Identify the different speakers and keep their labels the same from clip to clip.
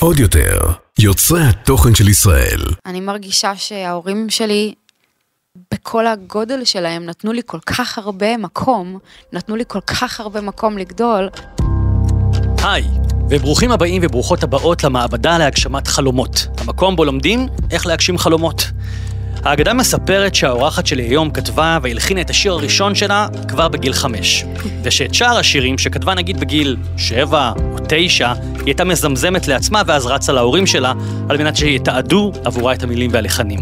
Speaker 1: עוד יותר, יוצרי התוכן של ישראל.
Speaker 2: אני מרגישה שההורים שלי, בכל הגודל שלהם, נתנו לי כל כך הרבה מקום, נתנו לי כל כך הרבה מקום לגדול.
Speaker 3: היי, וברוכים הבאים וברוכות הבאות למעבדה להגשמת חלומות. המקום בו לומדים איך להגשים חלומות. האגדה מספרת שהאורחת שלי היום כתבה והלחינה את השיר הראשון שלה כבר בגיל חמש. ושאת שאר השירים שכתבה נגיד בגיל שבע או תשע, היא הייתה מזמזמת לעצמה ואז רצה להורים שלה על מנת שיתעדו עבורה את המילים והלחנים.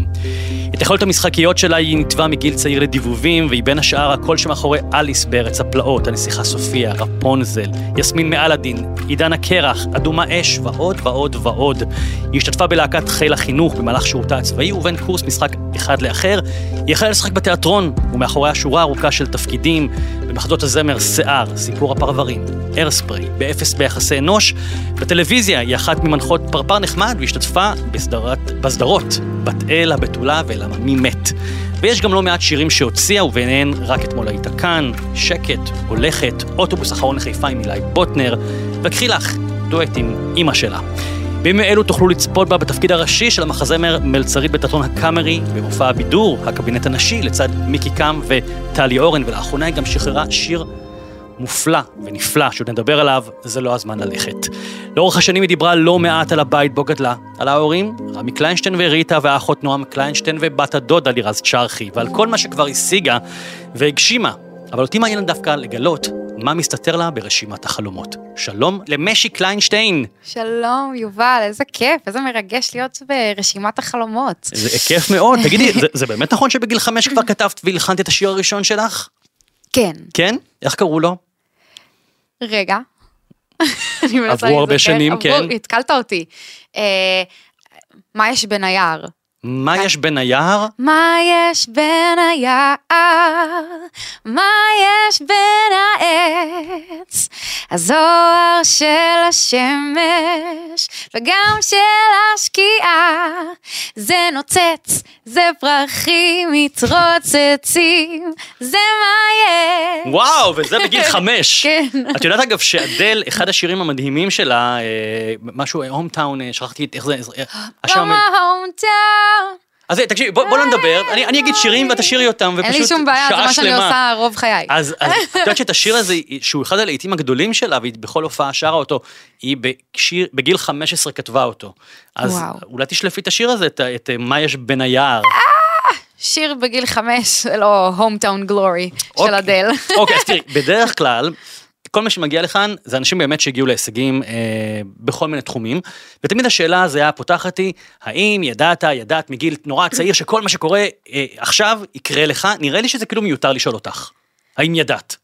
Speaker 3: את יכולת המשחקיות שלה היא נתבעה מגיל צעיר לדיבובים, והיא בין השאר הקול שמאחורי אליס בארץ הפלאות, הנסיכה סופיה, רפונזל, יסמין מאלאדין, עידן הקרח, אדומה אש, ועוד ועוד ועוד. היא השתתפה בלהקת חיל החינוך במהלך שירותה הצבאי, ובין קורס משחק אחד לאחר, היא החלה לשחק בתיאטרון, ומאחוריה שורה ארוכה של תפקידים, במחזות הזמר שיער, סיפור הפרברים, היירספריי, באפס ביחסי אנוש. בטלוויזיה היא אחת ממנחות פרפר נחמד, והשתתפה בסדרת, בסדרות בת אל, הבתולה ולמה מי מת. ויש גם לא מעט שירים שהוציאה, וביניהן רק אתמול היית כאן, שקט, הולכת, אוטובוס אחרון לחיפה עם אילי בוטנר, וקחי לך דואט עם אימא שלה. בימים אלו תוכלו לצפות בה בתפקיד הראשי של המחזמר מלצרית בתיאטרון הקאמרי, במופע הבידור, הקבינט הנשי, לצד מיקי קם וטלי אורן, ולאחרונה היא גם שחררה שיר מופלא ונפלא, שעוד נדבר עליו, זה לא הזמן ללכת. לאורך השנים היא דיברה לא מעט על הבית בו גדלה, על ההורים, רמי קליינשטיין וריטה והאחות נועם קליינשטיין ובת הדודה לירז צ'רחי, ועל כל מה שכבר השיגה והגשימה. אבל אותי מעניין דווקא לגלות מה מסתתר לה ברשימת החלומות. שלום למשי קליינשטיין.
Speaker 2: שלום, יובל, איזה כיף, איזה מרגש להיות ברשימת החלומות.
Speaker 3: זה כיף מאוד. תגידי, זה, זה באמת נכון שבגיל חמש כבר כתבת והלחנת את השיר הראשון שלך?
Speaker 2: כן.
Speaker 3: כן? איך קראו לו?
Speaker 2: רגע.
Speaker 3: עברו הרבה. שנים,
Speaker 2: עברו-
Speaker 3: כן.
Speaker 2: התקלת אותי. אה, מה יש היער?
Speaker 3: מה יש בין היער?
Speaker 2: מה יש בין היער? מה יש בין העץ? הזוהר של השמש וגם של השקיעה. זה נוצץ, זה פרחים מתרוצצים, זה מה יש.
Speaker 3: וואו, וזה בגיל חמש.
Speaker 2: כן.
Speaker 3: את יודעת אגב שאדל, אחד השירים המדהימים שלה, אה, משהו, הום טאון, שכחתי איך זה, אה, השם...
Speaker 2: My hometown.
Speaker 3: אז אה, תקשיבי, בוא בוא לא נדבר, אני אני אגיד שירים ואת תשאירי אותם, ופשוט
Speaker 2: אין לי שום בעיה, זה
Speaker 3: שעה
Speaker 2: מה שאני
Speaker 3: שלמה.
Speaker 2: עושה רוב חיי.
Speaker 3: אז אז את יודעת שאת השיר הזה, שהוא אחד הלהיטים הגדולים שלה, והיא בכל הופעה שרה אותו, היא בשיר, בגיל 15 כתבה אותו. אז
Speaker 2: וואו.
Speaker 3: אולי תשלפי את השיר הזה, את, את אה, מה יש בין היער.
Speaker 2: שיר בגיל חמש, לא hometown glory של
Speaker 3: אוקיי.
Speaker 2: אדל.
Speaker 3: אוקיי, אז תראי, בדרך כלל, כל מי שמגיע לכאן זה אנשים באמת שהגיעו להישגים אה, בכל מיני תחומים, ותמיד השאלה הזו היה פותחת היא, האם ידעת, ידעת מגיל נורא צעיר שכל מה שקורה אה, עכשיו יקרה לך? נראה לי שזה כאילו מיותר לשאול אותך. האם ידעת?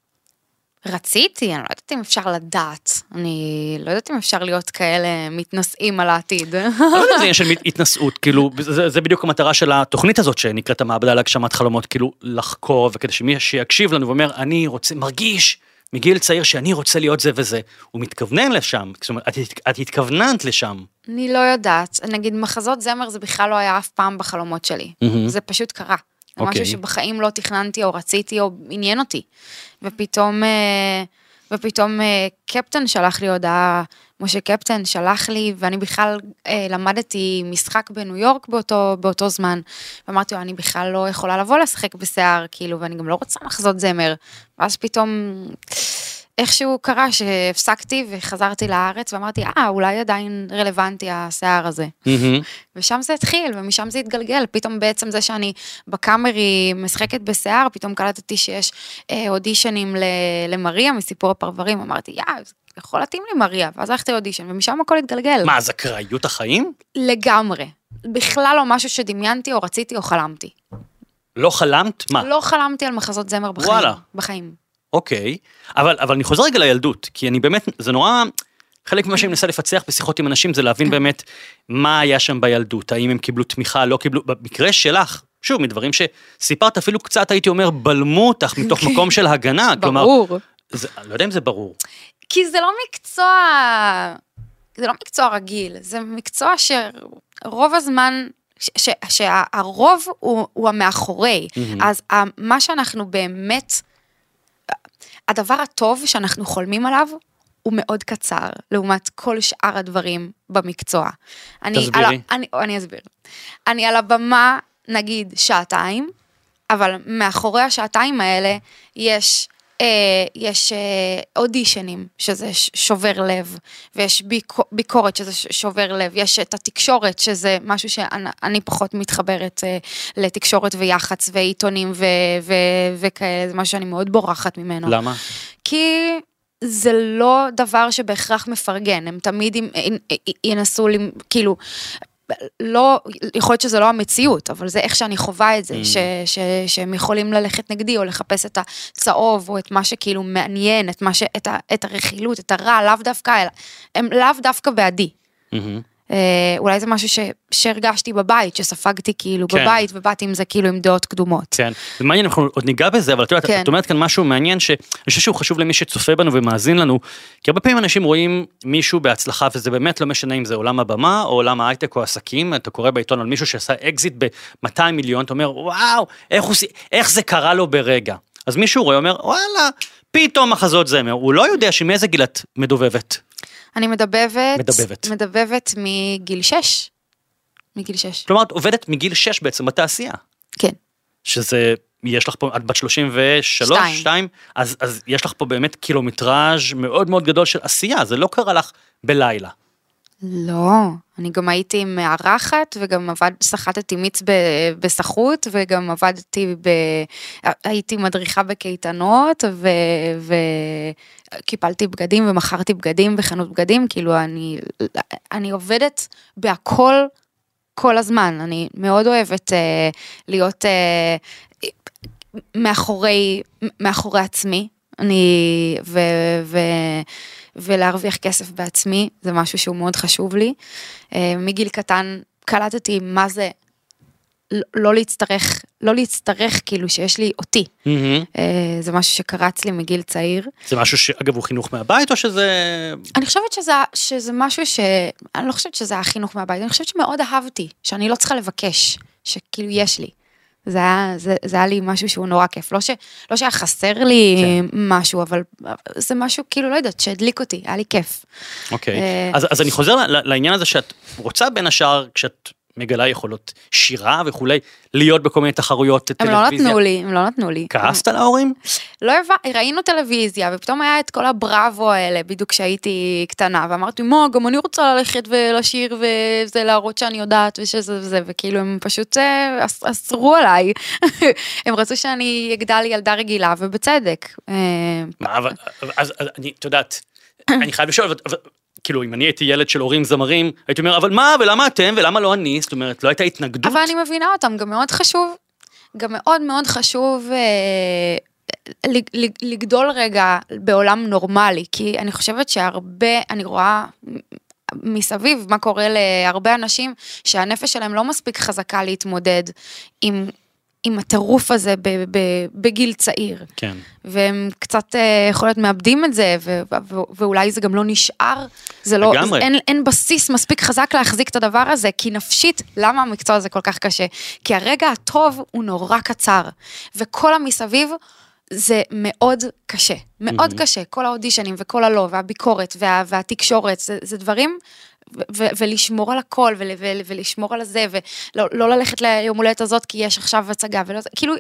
Speaker 2: רציתי, אני לא יודעת אם אפשר לדעת. אני לא יודעת אם אפשר להיות כאלה מתנשאים על העתיד.
Speaker 3: לא יודע אם זה עניין של התנשאות, כאילו, זה, זה בדיוק המטרה של התוכנית הזאת שנקראת המעבדה להגשמת חלומות, כאילו לחקור, וכדי שמי שיקשיב לנו ואומר, אני רוצה, מרגיש מגיל צעיר שאני רוצה להיות זה וזה, הוא מתכוונן לשם, זאת אומרת, את, את התכווננת לשם.
Speaker 2: אני לא יודעת. נגיד מחזות זמר זה בכלל לא היה אף פעם בחלומות שלי.
Speaker 3: מהמם.
Speaker 2: זה פשוט קרה. זה
Speaker 3: אוקיי.
Speaker 2: משהו שבחיים לא תכננתי או רציתי או עניין אותי. ופתאום, אה, ופתאום אה, קפטן שלח לי הודעה, משה קפטן שלח לי, ואני בכלל אה, למדתי משחק בניו יורק באותו, באותו זמן. ואמרתי לו, אני בכלל לא יכולה לבוא לשחק בשיער, כאילו, ואני גם לא רוצה לחזות זמר. ואז פתאום... איכשהו קרה שהפסקתי וחזרתי לארץ ואמרתי, אה, אולי עדיין רלוונטי השיער הזה.
Speaker 3: מהמם.
Speaker 2: ושם זה התחיל, ומשם זה התגלגל. פתאום בעצם זה שאני בקאמרי משחקת בשיער, פתאום קלטתי שיש אה, אודישנים ל- למריה מסיפור הפרברים. אמרתי, יא, זה יכול להתאים לי מריה. ואז הלכתי לאודישן, ומשם הכל התגלגל.
Speaker 3: מה, אז אקראיות החיים?
Speaker 2: לגמרי. בכלל לא משהו שדמיינתי או רציתי או חלמתי.
Speaker 3: לא חלמת? מה?
Speaker 2: לא חלמתי על מחזות זמר בחיים.
Speaker 3: וואלה.
Speaker 2: בחיים.
Speaker 3: אוקיי, אבל, אבל אני חוזר רגע לילדות, כי אני באמת, זה נורא, חלק ממה שאני מנסה לפצח בשיחות עם אנשים זה להבין באמת מה היה שם בילדות, האם הם קיבלו תמיכה, לא קיבלו, במקרה שלך, שוב, מדברים שסיפרת אפילו קצת, הייתי אומר, בלמו אותך מתוך מקום של הגנה, כלומר,
Speaker 2: ברור.
Speaker 3: זה, לא יודע אם זה ברור.
Speaker 2: כי זה לא מקצוע, זה לא מקצוע רגיל, זה מקצוע שרוב הזמן, ש- ש- שהרוב הוא, הוא המאחורי.
Speaker 3: מהמם.
Speaker 2: אז מה שאנחנו באמת, הדבר הטוב שאנחנו חולמים עליו, הוא מאוד קצר, לעומת כל שאר הדברים במקצוע. אני
Speaker 3: תסבירי.
Speaker 2: על אני, אני אסביר. אני על הבמה, נגיד, שעתיים, אבל מאחורי השעתיים האלה יש, יש אה, אודישנים, שזה ש- שובר לב, ויש ביקו, ביקורת, שזה שובר לב, יש את התקשורת, שזה משהו שאני אני פחות מתחברת אה, לתקשורת ויח"צ ועיתונים ו, ו, וכאלה, זה משהו שאני מאוד בורחת ממנו.
Speaker 3: למה?
Speaker 2: כי זה לא דבר שבהכרח מפרגן, הם תמיד ינסו, כאילו, לא, יכול להיות שזה לא המציאות, אבל זה איך שאני חווה את זה,
Speaker 3: אממ.
Speaker 2: ש, ש, שהם יכולים ללכת נגדי, או לחפש את הצהוב, או את מה שכאילו מעניין, את, מה ש, את, ה, את הרכילות, את הרע, לאו דווקא, אלא, הם לאו דווקא בעדי.
Speaker 3: מהמם.
Speaker 2: אה, אולי זה משהו ש, שהרגשתי בבית, שספגתי כאילו
Speaker 3: כן.
Speaker 2: בבית, ובאתי עם זה כאילו עם דעות קדומות.
Speaker 3: כן, זה מעניין, אנחנו עוד ניגע בזה, אבל את יודעת,
Speaker 2: כן.
Speaker 3: את אומרת כאן משהו מעניין, שאני חושב שהוא חשוב למי שצופה בנו ומאזין לנו, כי הרבה פעמים אנשים רואים מישהו בהצלחה, וזה באמת לא משנה אם זה עולם הבמה, או עולם ההייטק או עסקים, אתה קורא בעיתון על מישהו שעשה אקזיט ב-200 מיליון, אתה אומר, וואו, איך, הוא, איך זה קרה לו ברגע. אז מישהו רואה, אומר, וואלה, פתאום מחזות זמר, הוא לא יודע שמאיזה גיל את מדובבת.
Speaker 2: אני מדבבת,
Speaker 3: מדבבת.
Speaker 2: מדבבת מגיל 6. מגיל 6.
Speaker 3: כלומר, את עובדת מגיל 6 בעצם בתעשייה.
Speaker 2: כן.
Speaker 3: שזה, יש לך פה, את בת 33,
Speaker 2: שתיים.
Speaker 3: 2, אז, אז יש לך פה באמת קילומטראז' מאוד מאוד גדול של עשייה, זה לא קרה לך בלילה.
Speaker 2: לא, אני גם הייתי מארחת וגם עבד, סחטתי מיץ בסחוט וגם עבדתי ב... הייתי מדריכה בקייטנות ו... וקיפלתי בגדים ומכרתי בגדים בחנות בגדים, כאילו אני, אני עובדת בהכל כל הזמן, אני מאוד אוהבת אה, להיות אה, מאחורי, מאחורי עצמי, אני, ו, ו, ולהרוויח כסף בעצמי, זה משהו שהוא מאוד חשוב לי. אה, מגיל קטן קלטתי מה זה לא- להצטרך, לא להצטרך כאילו שיש לי אותי. אה, זה משהו שקרץ לי מגיל צעיר.
Speaker 3: זה משהו שאגב הוא חינוך מהבית או שזה...
Speaker 2: אני חושבת שזה, שזה משהו ש... אני לא חושבת שזה היה חינוך מהבית, אני חושבת שמאוד אהבתי, שאני לא צריכה לבקש, שכאילו יש לי. זה היה, זה, זה היה לי משהו שהוא נורא כיף, לא, ש, לא שהיה חסר לי
Speaker 3: כן.
Speaker 2: משהו, אבל זה משהו כאילו, לא יודעת, שהדליק אותי, היה לי כיף.
Speaker 3: אוקיי,
Speaker 2: אה,
Speaker 3: אז, אז אני חוזר לעניין הזה שאת רוצה בין השאר, כשאת מגלה יכולות שירה וכולי, להיות בכל מיני תחרויות
Speaker 2: הם
Speaker 3: טלוויזיה.
Speaker 2: לא נתנו לי, הם לא נתנו לי.
Speaker 3: כעסת על ההורים?
Speaker 2: לא הבנתי, ראינו טלוויזיה, ופתאום היה את כל הבראבו האלה, בדיוק כשהייתי קטנה, ואמרתי, מה, גם אני רוצה ללכת ולשיר וזה להראות שאני יודעת ושזה וזה, וכאילו הם פשוט אה, אס- אסרו עליי. הם רצו שאני אגדל ילדה רגילה, ובצדק. אה,
Speaker 3: מה, אבל, אז, אז אני, את יודעת, אני חייב לשאול, כאילו, אם אני הייתי ילד של הורים זמרים, הייתי אומר, אבל מה, ולמה אתם, ולמה לא אני? זאת אומרת, לא הייתה התנגדות?
Speaker 2: אבל אני מבינה אותם, גם מאוד חשוב, גם מאוד מאוד חשוב אה, לג- לג- לגדול רגע בעולם נורמלי, כי אני חושבת שהרבה, אני רואה מסביב מה קורה להרבה אנשים שהנפש שלהם לא מספיק חזקה להתמודד עם, עם הטירוף הזה בגיל צעיר.
Speaker 3: כן.
Speaker 2: והם קצת אה, יכול להיות מאבדים את זה, ו- ו- ואולי זה גם לא נשאר, זה לא,
Speaker 3: לגמרי.
Speaker 2: אין, אין בסיס מספיק חזק להחזיק את הדבר הזה, כי נפשית, למה המקצוע הזה כל כך קשה? כי הרגע הטוב הוא נורא קצר, וכל המסביב זה מאוד קשה, מאוד קשה, כל האודישנים וכל הלא, והביקורת וה, והתקשורת, זה, זה דברים... ו- ו- ולשמור על הכל, ול- ול- ולשמור על הזה, ולא לא ללכת ליום הולדת הזאת כי יש עכשיו הצגה, ולא, זה- כאילו,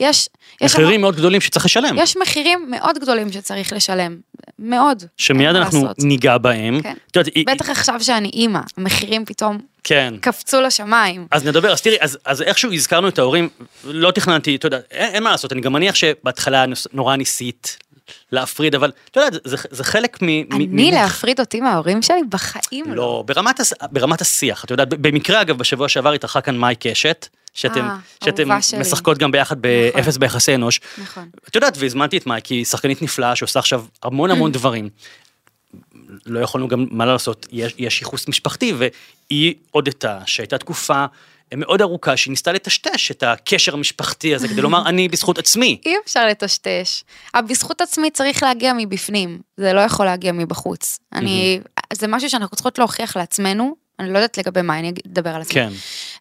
Speaker 2: יש... יש
Speaker 3: מחירים מאוד גדולים שצריך לשלם.
Speaker 2: יש מחירים מאוד גדולים שצריך לשלם, מאוד.
Speaker 3: שמיד אנחנו
Speaker 2: לעשות.
Speaker 3: ניגע בהם.
Speaker 2: כן.
Speaker 3: יודעת, היא-
Speaker 2: בטח עכשיו שאני אימא, המחירים פתאום
Speaker 3: כן.
Speaker 2: קפצו לשמיים.
Speaker 3: אז נדבר, אז תראי, אז, אז איכשהו הזכרנו את ההורים, לא תכננתי, אתה יודע, אין, אין מה לעשות, אני גם מניח שבהתחלה נורא ניסית להפריד, אבל אתה יודע, זה, זה חלק מ... מ-
Speaker 2: אני
Speaker 3: ממך.
Speaker 2: להפריד אותי מההורים שלי? בחיים לא.
Speaker 3: לא, ברמת. ברמת השיח, את יודעת, במקרה אגב, בשבוע שעבר התארחה כאן מאי קשת, שאתם,
Speaker 2: אה,
Speaker 3: שאתם. משחקות גם ביחד באפס ביחסי אנוש.
Speaker 2: נכון.
Speaker 3: את יודעת, והזמנתי את מאי, כי היא שחקנית נפלאה שעושה עכשיו המון המון דברים. לא יכולנו גם, מה לעשות, יש, יש ייחוס משפחתי, והיא הודתה שהייתה תקופה מאוד ארוכה שהיא ניסתה לטשטש את הקשר המשפחתי הזה, כדי לומר, אני בזכות עצמי.
Speaker 2: אי אפשר לטשטש. הבזכות עצמי צריך להגיע מבפנים, זה לא יכול להגיע מבחוץ. אני, זה משהו שאנחנו צריכות להוכיח לעצמנו, אני לא יודעת לגבי מה, אני אדבר על עצמי.
Speaker 3: כן.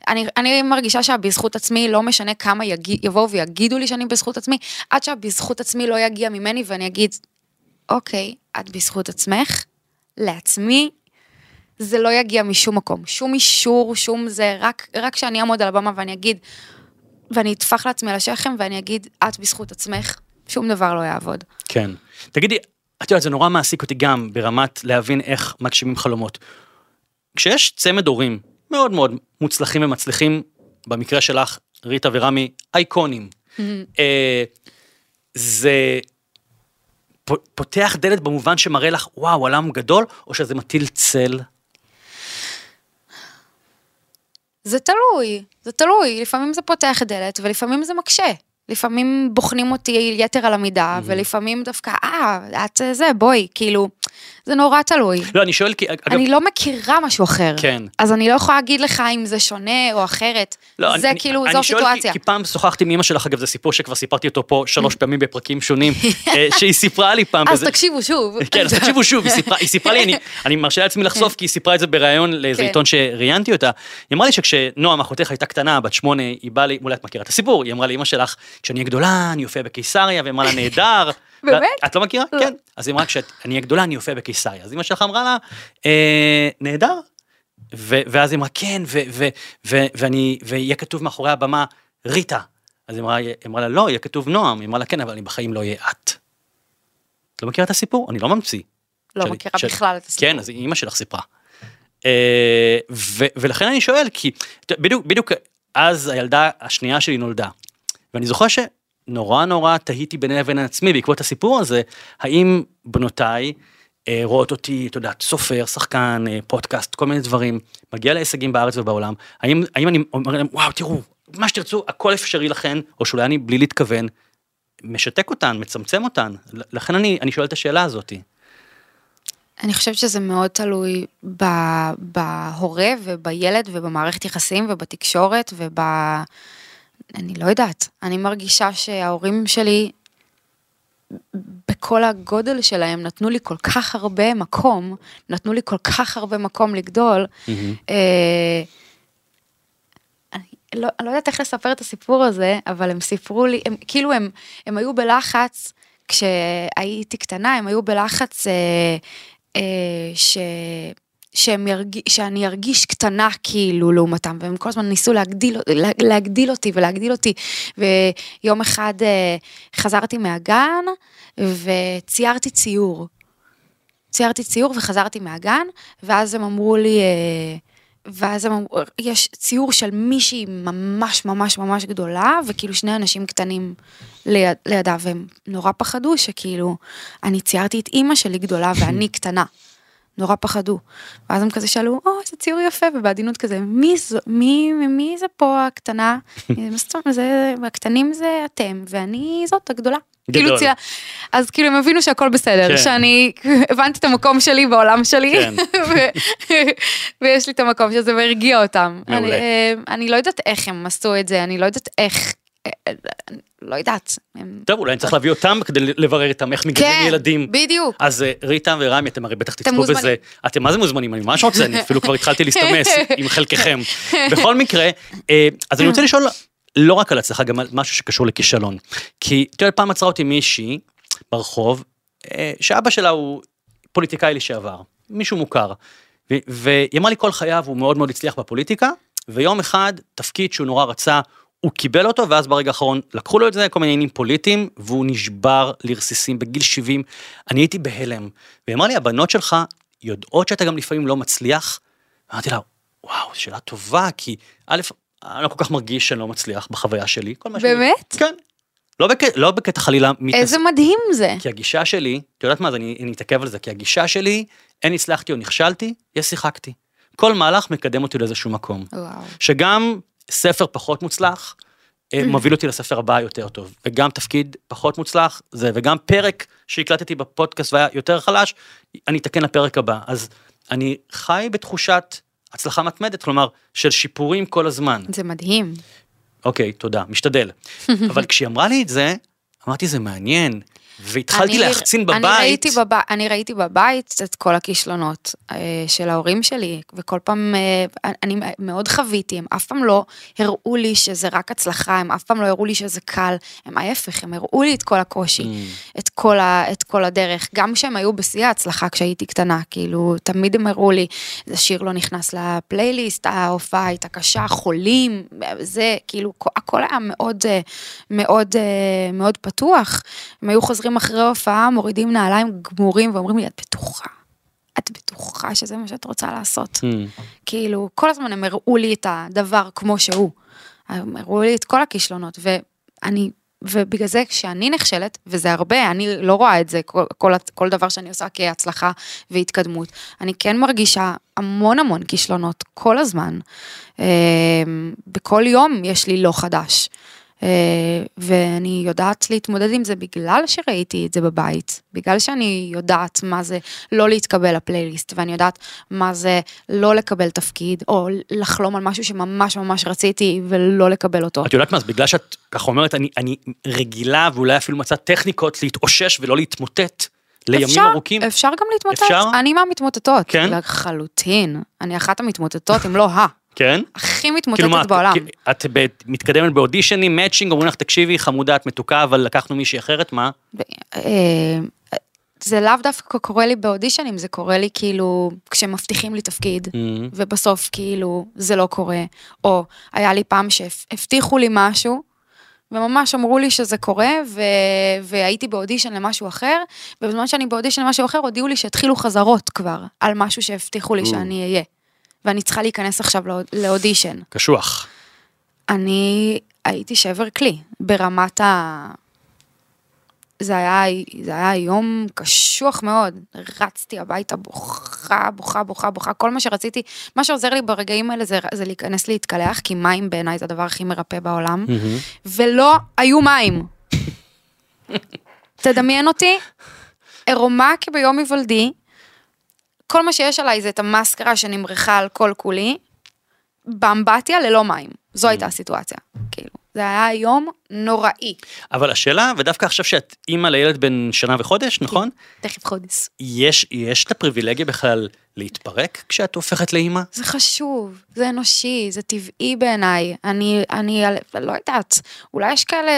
Speaker 2: אני, אני מרגישה שהבזכות עצמי, לא משנה כמה יגיע, יבואו ויגידו לי שאני בזכות עצמי, עד שהבזכות עצמי לא יגיע ממני ואני אגיד, אוקיי, את בזכות עצמך, לעצמי, זה לא יגיע משום מקום, שום אישור, שום זה, רק, רק שאני אעמוד על הבמה ואני אגיד, ואני אטפח לעצמי על השכם ואני אגיד, את בזכות עצמך, שום דבר לא יעבוד.
Speaker 3: כן. תגידי, את יודעת, זה נורא מעסיק אותי גם ברמת להבין איך מגשימים חלומות. כשיש צמד הורים מאוד מאוד מוצלחים ומצליחים, במקרה שלך, ריטה ורמי, אייקונים, אה, זה פותח דלת במובן שמראה לך, וואו, עולם גדול, או שזה מטיל צל?
Speaker 2: זה תלוי, זה תלוי, לפעמים זה פותח דלת ולפעמים זה מקשה. לפעמים בוחנים אותי יתר על המידה, ולפעמים דווקא, אה, את זה, בואי, כאילו, זה נורא תלוי.
Speaker 3: לא, אני שואל כי, אגב,
Speaker 2: אני לא מכירה משהו אחר.
Speaker 3: כן.
Speaker 2: אז אני לא יכולה להגיד לך אם זה שונה או אחרת.
Speaker 3: לא,
Speaker 2: זה
Speaker 3: אני,
Speaker 2: כאילו,
Speaker 3: אני
Speaker 2: זו
Speaker 3: שואל
Speaker 2: סיטואציה.
Speaker 3: כי, כי פעם שוחחתי עם אמא שלך, אגב, זה סיפור שכבר סיפרתי אותו פה שלוש פעמים בפרקים שונים, אה, שהיא סיפרה לי פעם.
Speaker 2: אז
Speaker 3: בזה-
Speaker 2: תקשיבו שוב.
Speaker 3: כן, אז תקשיבו שוב, היא סיפרה, היא סיפרה לי, אני, אני מרשה לעצמי לחשוף, כי היא סיפרה את זה בריאיון לאיזה
Speaker 2: כן.
Speaker 3: עיתון שראיינתי אותה. היא אמרה לי שכשנועם, אחותך, הייתה קטנה, בת שמונה, היא באה לי, אולי את מכירה את הסיפור, היא אמרה לי, אמא שלך, כשאני אהיה גדולה, אני אופיע בקיסריה, והיא אמרה לה, נהדר.
Speaker 2: באמת?
Speaker 3: את לא מכירה?
Speaker 2: לא.
Speaker 3: כן. אז היא אמרה, כשאני אהיה גדולה, אני אופיע בקיסריה. אז אמא שלך אמרה לה, "אה, נהדר. ואז היא אמרה, כן, ואני, ויהיה כתוב מאחורי הבמה, ריטה. אז היא אמרה, לה, לא, יהיה כתוב נועם. היא אמרה לה, כן, אבל אני בחיים לא אהיה את. את לא מכירה את הסיפור? אני לא ממציא.
Speaker 2: לא מכירה בכלל את הסיפור.
Speaker 3: כן, אז אימא שלך סיפרה. אה, ולכן אני שואל, כי בדיוק אז הילדה השנייה שלי נולדה. ואני זוכר שנורא נורא תהיתי ביני לבין עצמי בעקבות הסיפור הזה, האם בנותיי אה, רואות אותי, אתה יודע, סופר, שחקן, אה, פודקאסט, כל מיני דברים, מגיע להישגים בארץ ובעולם, האם, האם אני אומר להם, וואו, תראו, מה שתרצו, הכל אפשרי לכן, או שאולי אני בלי להתכוון, משתק אותן, מצמצם אותן. לכן אני, אני שואל את השאלה הזאתי.
Speaker 2: אני חושבת שזה מאוד תלוי בהורה ובילד ובמערכת יחסים ובתקשורת וב... אני לא יודעת. אני מרגישה שההורים שלי, בכל הגודל שלהם, נתנו לי כל כך הרבה מקום, נתנו לי כל כך הרבה מקום לגדול. אה, אני לא, אני לא יודעת איך לספר את הסיפור הזה, אבל הם סיפרו לי, הם, כאילו הם, הם היו בלחץ, כשהייתי קטנה, הם היו בלחץ אה, אה, ש... שהם ירג... שאני ארגיש קטנה כאילו לעומתם, והם כל הזמן ניסו להגדיל, לה- להגדיל אותי ולהגדיל אותי. ויום אחד אה, חזרתי מהגן וציירתי ציור. ציירתי ציור וחזרתי מהגן, ואז הם אמרו לי, אה, ואז הם אמרו, יש ציור של מישהי ממש ממש ממש גדולה, וכאילו שני אנשים קטנים ליד, לידה, והם נורא פחדו שכאילו, אני ציירתי את אימא שלי גדולה ואני קטנה. נורא פחדו. ואז הם כזה שאלו, או, איזה ציור יפה, ובעדינות כזה, מי זו, מי, מי זה פה הקטנה? זה, הקטנים זה אתם, ואני זאת הגדולה.
Speaker 3: גדול.
Speaker 2: כאילו צייר, אז כאילו הם הבינו שהכל בסדר,
Speaker 3: כן.
Speaker 2: שאני הבנתי את המקום שלי בעולם שלי,
Speaker 3: כן.
Speaker 2: ו- ויש לי את המקום שזה והרגיע אותם.
Speaker 3: מעולה.
Speaker 2: אני, אה, אני לא יודעת איך הם עשו את זה, אני לא יודעת איך, לא יודעת.
Speaker 3: טוב, אולי אני צריך להביא אותם כדי לברר איתם איך מגדלים
Speaker 2: כן,
Speaker 3: ילדים.
Speaker 2: בדיוק.
Speaker 3: אז אה, ריטה ורמי, אתם הרי בטח תצפו. בזה. אתם מה זה מוזמנים? אני ממש רוצה, אני אפילו כבר התחלתי להסתמס עם חלקכם. בכל מקרה, אה, אז אני רוצה לשאול לא רק על הצלחה, גם על משהו שקשור לכישלון. כי, אתה יודע, פעם עצרה אותי מישהי ברחוב, אה, שאבא שלה הוא פוליטיקאי לשעבר, מישהו מוכר. והיא אמרה לי כל חייו הוא מאוד מאוד הצליח בפוליטיקה, ויום אחד, תפקיד שהוא נורא רצה, הוא קיבל אותו, ואז ברגע האחרון לקחו לו את זה, כל מיני עניינים פוליטיים, והוא נשבר לרסיסים בגיל 70. אני הייתי בהלם. והיא אמרה לי, הבנות שלך יודעות שאתה גם לפעמים לא מצליח? אמרתי לה, וואו, שאלה טובה, כי א', אני לא כל כך מרגיש שאני לא מצליח בחוויה שלי. מה שאני-
Speaker 2: באמת?
Speaker 3: כן. לא, בק... לא בקטע חלילה מתנס...
Speaker 2: איזה מדהים זה.
Speaker 3: כי הגישה שלי, את יודעת מה, אז אני, אני אתעכב על זה, כי הגישה שלי, אין הצלחתי או נכשלתי, יש שיחקתי. כל מהלך מקדם אותי לאיזשהו מקום.
Speaker 2: וואו.
Speaker 3: שגם ספר פחות מוצלח, אה, מוביל אותי לספר הבא יותר טוב, וגם תפקיד פחות מוצלח, זה, וגם פרק שהקלטתי בפודקאסט והיה יותר חלש, אני אתקן לפרק הבא. אז אני חי בתחושת הצלחה מתמדת, כלומר, של שיפורים כל הזמן.
Speaker 2: זה מדהים.
Speaker 3: אוקיי, תודה, משתדל. אבל כשהיא אמרה לי את זה, אמרתי, זה מעניין, והתחלתי
Speaker 2: אני-
Speaker 3: להחצין בבית.
Speaker 2: אני ראיתי, בב... אני ראיתי בבית את כל הכישלונות אה, של ההורים שלי, וכל פעם, אה, אני מאוד חוויתי, הם אף פעם לא הראו לי שזה רק הצלחה, הם אף פעם לא הראו לי שזה קל, הם ההפך, הם הראו לי את כל הקושי,
Speaker 3: Mm.
Speaker 2: את, כל ה... את כל הדרך, גם כשהם היו בשיא ההצלחה כשהייתי קטנה, כאילו, תמיד הם הראו לי, זה שיר לא נכנס לפלייליסט, ההופעה הייתה קשה, חולים, זה, כאילו, הכל היה מאוד, אה, מאוד, אה, מאוד פתוח. הם היו חוזרים אחרי הופעה, מורידים נעליים גמורים ואומרים לי, את בטוחה? את בטוחה שזה מה שאת רוצה לעשות?
Speaker 3: Mm.
Speaker 2: כאילו, כל הזמן הם הראו לי את הדבר כמו שהוא. הם הראו לי את כל הכישלונות, ואני, ובגלל זה כשאני נכשלת, וזה הרבה, אני לא רואה את זה, כל, כל, כל דבר שאני עושה כהצלחה והתקדמות, אני כן מרגישה המון המון כישלונות, כל הזמן. אה, בכל יום יש לי לא חדש. אה, ואני יודעת להתמודד עם זה בגלל שראיתי את זה בבית, בגלל שאני יודעת מה זה לא להתקבל לפלייליסט, ואני יודעת מה זה לא לקבל תפקיד, או לחלום על משהו שממש ממש רציתי ולא לקבל אותו.
Speaker 3: את יודעת מה, אז בגלל שאת ככה אומרת, אני, אני רגילה ואולי אפילו מצאת טכניקות להתאושש ולא להתמוטט לימים
Speaker 2: אפשר,
Speaker 3: ארוכים.
Speaker 2: אפשר גם להתמוטט,
Speaker 3: אפשר?
Speaker 2: אני מהמתמוטטות,
Speaker 3: כן?
Speaker 2: לחלוטין, אני אחת המתמוטטות, אם לא ה,
Speaker 3: כן?
Speaker 2: הכי מתמוטטת
Speaker 3: כאילו מה, את-
Speaker 2: בעולם.
Speaker 3: את ב- מתקדמת באודישנים, מאצ'ינג, אומרים לך, תקשיבי, חמודה, את מתוקה, אבל לקחנו מישהי אחרת, מה?
Speaker 2: אה, זה לאו דווקא קורה לי באודישנים, זה קורה לי כאילו כשמבטיחים לי תפקיד,
Speaker 3: Mm.
Speaker 2: ובסוף כאילו זה לא קורה. או היה לי פעם שהבטיחו לי משהו, וממש אמרו לי שזה קורה, ו... והייתי באודישן למשהו אחר, ובזמן שאני באודישן למשהו אחר, הודיעו לי שהתחילו חזרות כבר, על משהו שהבטיחו לי. שאני אהיה. ואני צריכה להיכנס עכשיו לאוד- לאודישן.
Speaker 3: קשוח.
Speaker 2: אני הייתי שבר כלי, ברמת ה... זה היה, זה היה יום קשוח מאוד, רצתי הביתה בוכה, בוכה, בוכה, בוכה, כל מה שרציתי, מה שעוזר לי ברגעים האלה זה, זה להיכנס להתקלח, כי מים בעיניי זה הדבר הכי מרפא בעולם,
Speaker 3: מהמם.
Speaker 2: ולא היו מים. תדמיין אותי, עירומה כביום היוולדי, כל מה שיש עליי זה את המאסקרה שנמרחה על כל כולי, באמבטיה ללא מים. זו הייתה הסיטואציה, כאילו. זה היה יום נוראי.
Speaker 3: אבל השאלה, ודווקא עכשיו שאת אימא לילד בן שנה וחודש, נכון?
Speaker 2: תכף חודש.
Speaker 3: יש, יש את הפריבילגיה בכלל להתפרק כשאת הופכת לאימא?
Speaker 2: זה חשוב, זה אנושי, זה טבעי בעיניי. אני, אני לא יודעת, אולי יש כאלה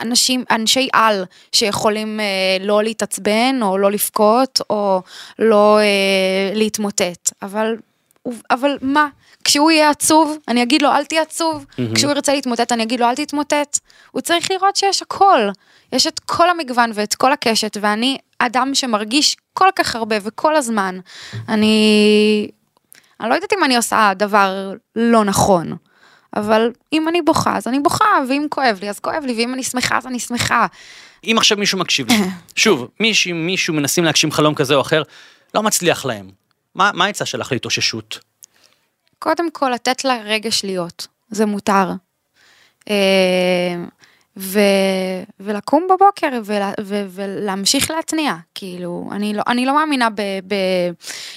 Speaker 2: אנשים, אנשי על, שיכולים אה, לא להתעצבן, או לא לבכות, או לא אה, להתמוטט. אבל, אבל מה? כשהוא יהיה עצוב, אני אגיד לו, אל תהיה עצוב.
Speaker 3: מהמם.
Speaker 2: כשהוא ירצה להתמוטט, אני אגיד לו, אל תתמוטט. הוא צריך לראות שיש הכל. יש את כל המגוון ואת כל הקשת, ואני אדם שמרגיש כל כך הרבה וכל הזמן. אני... אני לא יודעת אם אני עושה דבר לא נכון, אבל אם אני בוכה, אז אני בוכה, ואם כואב לי, אז כואב לי, ואם אני שמחה, אז אני שמחה.
Speaker 3: אם עכשיו מישהו מקשיב לי, שוב, מישהו, מישהו מנסים להגשים חלום כזה או אחר, לא מצליח להם. מה, העצה שלך להתאוששות?
Speaker 2: קודם כל, לתת לה רגש להיות, זה מותר. ו, ולקום בבוקר ולה, ו, ולהמשיך להתניע, כאילו, אני לא, אני לא מאמינה ב, ב,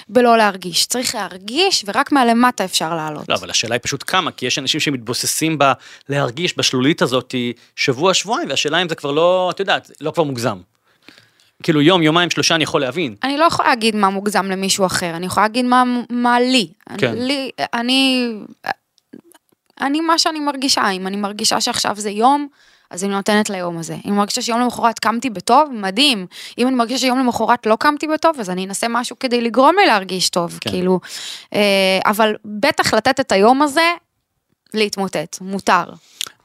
Speaker 2: בלא להרגיש, צריך להרגיש ורק מהלמטה אפשר לעלות.
Speaker 3: לא, אבל השאלה היא פשוט כמה, כי יש אנשים שמתבוססים ב... להרגיש בשלולית הזאת שבוע, שבועיים, והשאלה אם זה כבר לא, את יודעת, לא כבר מוגזם. כאילו יום, יומיים, שלושה אני יכול להבין.
Speaker 2: אני לא יכולה להגיד מה מוגזם למישהו אחר, אני יכולה להגיד מה, מה לי.
Speaker 3: כן.
Speaker 2: אני, לי, אני, אני מה שאני מרגישה, אם אני מרגישה שעכשיו זה יום, אז אני נותנת ליום הזה. אם אני מרגישה שיום למחרת קמתי בטוב, מדהים. אם אני מרגישה שיום למחרת לא קמתי בטוב, אז אני אנסה משהו כדי לגרום לי להרגיש טוב,
Speaker 3: כן.
Speaker 2: כאילו. אה, אבל בטח לתת את היום הזה, להתמוטט, מותר.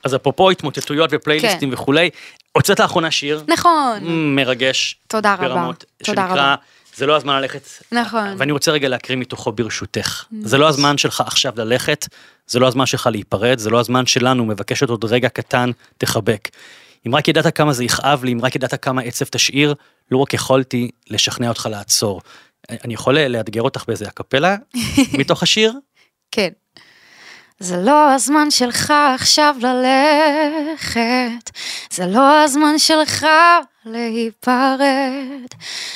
Speaker 3: אז אפרופו התמוטטויות ופלייליסטים
Speaker 2: כן.
Speaker 3: וכולי, הוצאת לאחרונה שיר
Speaker 2: נכון.
Speaker 3: מרגש.
Speaker 2: תודה רבה.
Speaker 3: ברמות,
Speaker 2: תודה
Speaker 3: שנקרא,
Speaker 2: רבה.
Speaker 3: זה לא הזמן ללכת.
Speaker 2: נכון.
Speaker 3: ואני רוצה רגע להקריא מתוכו ברשותך. זה לא הזמן שלך עכשיו ללכת, זה לא הזמן שלך להיפרד, זה לא הזמן שלנו, מבקשת עוד רגע קטן, תחבק. אם רק ידעת כמה זה יכאב לי, אם רק ידעת כמה עצב תשאיר, לא רק יכולתי לשכנע אותך לעצור. אני יכול לאתגר אותך באיזה הקפלה מתוך השיר?
Speaker 2: כן. זה לא הזמן שלך עכשיו ללכת, זה לא הזמן שלך להיפרד,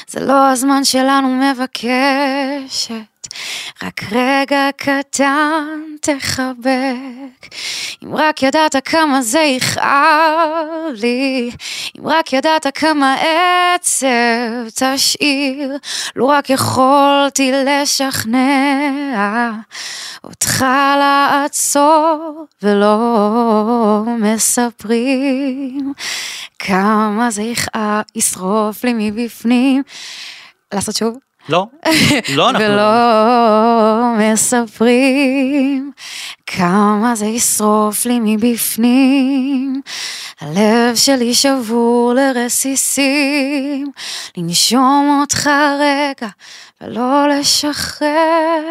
Speaker 2: זה לא הזמן שלנו מבקשת, רק רגע קטן תחבק. אם רק ידעת כמה זה יכאב לי, אם רק ידעת כמה עצב תשאיר, לו רק יכולתי לשכנע אותך לעצור ולא מספרים כמה זה יכאב, ישרוף לי מבפנים. לעשות שוב?
Speaker 3: לא, לא אנחנו...
Speaker 2: ולא מספרים כמה זה ישרוף לי מבפנים. הלב שלי שבור לרסיסים, לנשום אותך רגע ולא לשחרר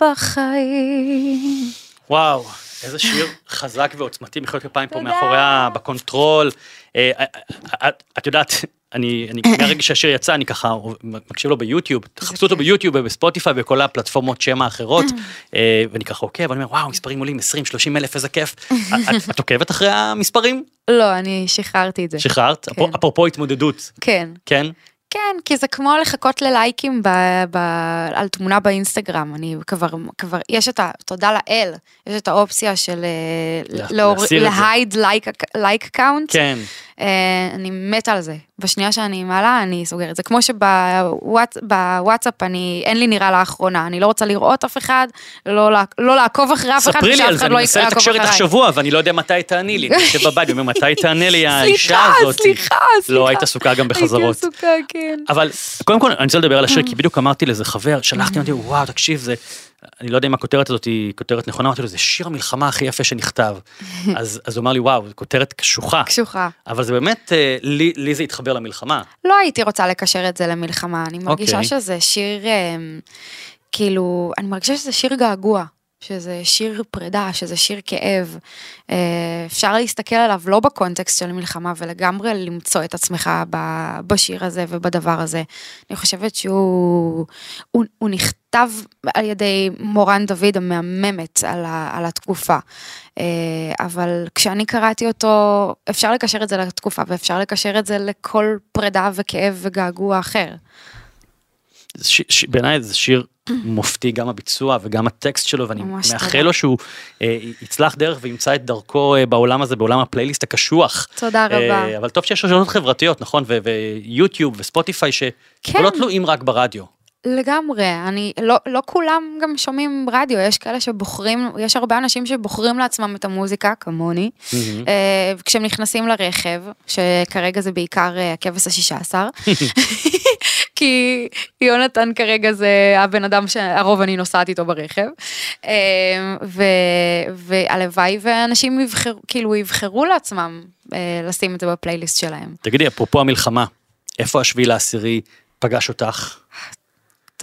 Speaker 2: בחיים.
Speaker 3: וואו, איזה שיר חזק ועוצמתי, מחיאות כפיים פה מאחורי. בקונטרול. אה, אה, אה, את יודעת, אני, אני מהרגע שהשיר יצא, אני ככה מקשיב לו ביוטיוב, תחפשו אותו. ביוטיוב ובספוטיפיי וכל הפלטפורמות שם האחרות, אה, ואני ככה עוקב, אני אומר, וואו, מספרים עולים 20, 30 אלף, איזה כיף. את, את עוקבת אחרי המספרים?
Speaker 2: לא, אני שחררתי את זה.
Speaker 3: שחררת?
Speaker 2: כן.
Speaker 3: אפרופו התמודדות,
Speaker 2: כן.
Speaker 3: כן?
Speaker 2: כן, כי זה כמו לחכות ללייקים ב, ב, על תמונה באינסטגרם, אני כבר, כבר, יש את ה... תודה לאל, יש את האופציה של אה,
Speaker 3: לה-
Speaker 2: להור-
Speaker 3: להסיר את זה.
Speaker 2: ל hide like like count,
Speaker 3: כן.
Speaker 2: אה, אני מתה על זה. בשנייה שאני מעלה, אני סוגרת. זה כמו שבוואטסאפ אני, אין לי נראה לאחרונה, אני לא רוצה לראות אף אחד, לא, לא לעקוב אחרי אף אחד,
Speaker 3: ספרי לי על זה,
Speaker 2: אחד
Speaker 3: אני
Speaker 2: לא
Speaker 3: מנסה לתקשר איתך. שבוע ואני לא יודע מתי תעני לי, אני יושב בבית ואומר מתי תענה לי האישה הזאת.
Speaker 2: סליחה, סליחה.
Speaker 3: לא, היית עסוקה גם בחזרות.
Speaker 2: הייתי עסוקה, כן.
Speaker 3: אבל קודם כל אני רוצה לדבר על השיר כי בדיוק אמרתי לאיזה חבר שלחתי אמרתי וואו תקשיב זה אני לא יודע אם הכותרת הזאת היא כותרת נכונה אמרתי לו זה שיר המלחמה הכי יפה שנכתב אז אז הוא אמר לי וואו זו כותרת קשוחה
Speaker 2: קשוחה.
Speaker 3: אבל זה באמת אה, לי לי זה התחבר למלחמה
Speaker 2: לא הייתי רוצה לקשר את זה למלחמה, אני מרגישה
Speaker 3: אוקיי.
Speaker 2: שזה שיר, אמ, כאילו, אני מרגישה שזה שיר געגוע, שזה שיר פרידה, שזה שיר כאב. אה, אפשר להסתכל עליו לא בקונטקסט של מלחמה ולגמרי למצוא את עצמך ב- בשיר הזה ובדבר הזה. אני חושבת שהוא הוא, הוא נכתב על ידי מורן דוד המהממת על, ה, על התקופה. אה, אבל כשאני קראתי אותו, אפשר לקשר את זה לתקופה ואפשר לקשר את זה לכל פרידה וכאב וגעגוע אחר.
Speaker 3: זה ש- ש- בעיניי זה שיר מופתי גם הביצוע וגם הטקסט שלו ואני מאחל
Speaker 2: תודה.
Speaker 3: לו שהוא אה, יצלח דרך וימצא את דרכו אה, בעולם הזה בעולם הפלייליסט הקשוח.
Speaker 2: תודה רבה.
Speaker 3: אה, אבל טוב שיש רשתות חברתיות נכון ויוטיוב וספוטיפיי
Speaker 2: כן.
Speaker 3: שלא תלויים רק ברדיו.
Speaker 2: לגמרי, אני, לא, לא כולם גם שומעים רדיו, יש כאלה שבוחרים, יש הרבה אנשים שבוחרים לעצמם את המוזיקה, כמוני,
Speaker 3: מהמם.
Speaker 2: אה, כשהם נכנסים לרכב, שכרגע זה בעיקר אה, הכבש השישה עשר, כי יונתן כרגע זה הבן אדם שהרוב אני נוסעת איתו ברכב, אה, ו, והלוואי ואנשים יבחרו, כאילו יבחרו לעצמם אה, לשים את זה בפלייליסט שלהם.
Speaker 3: תגידי, אפרופו המלחמה, איפה השביעי לעשירי פגש אותך?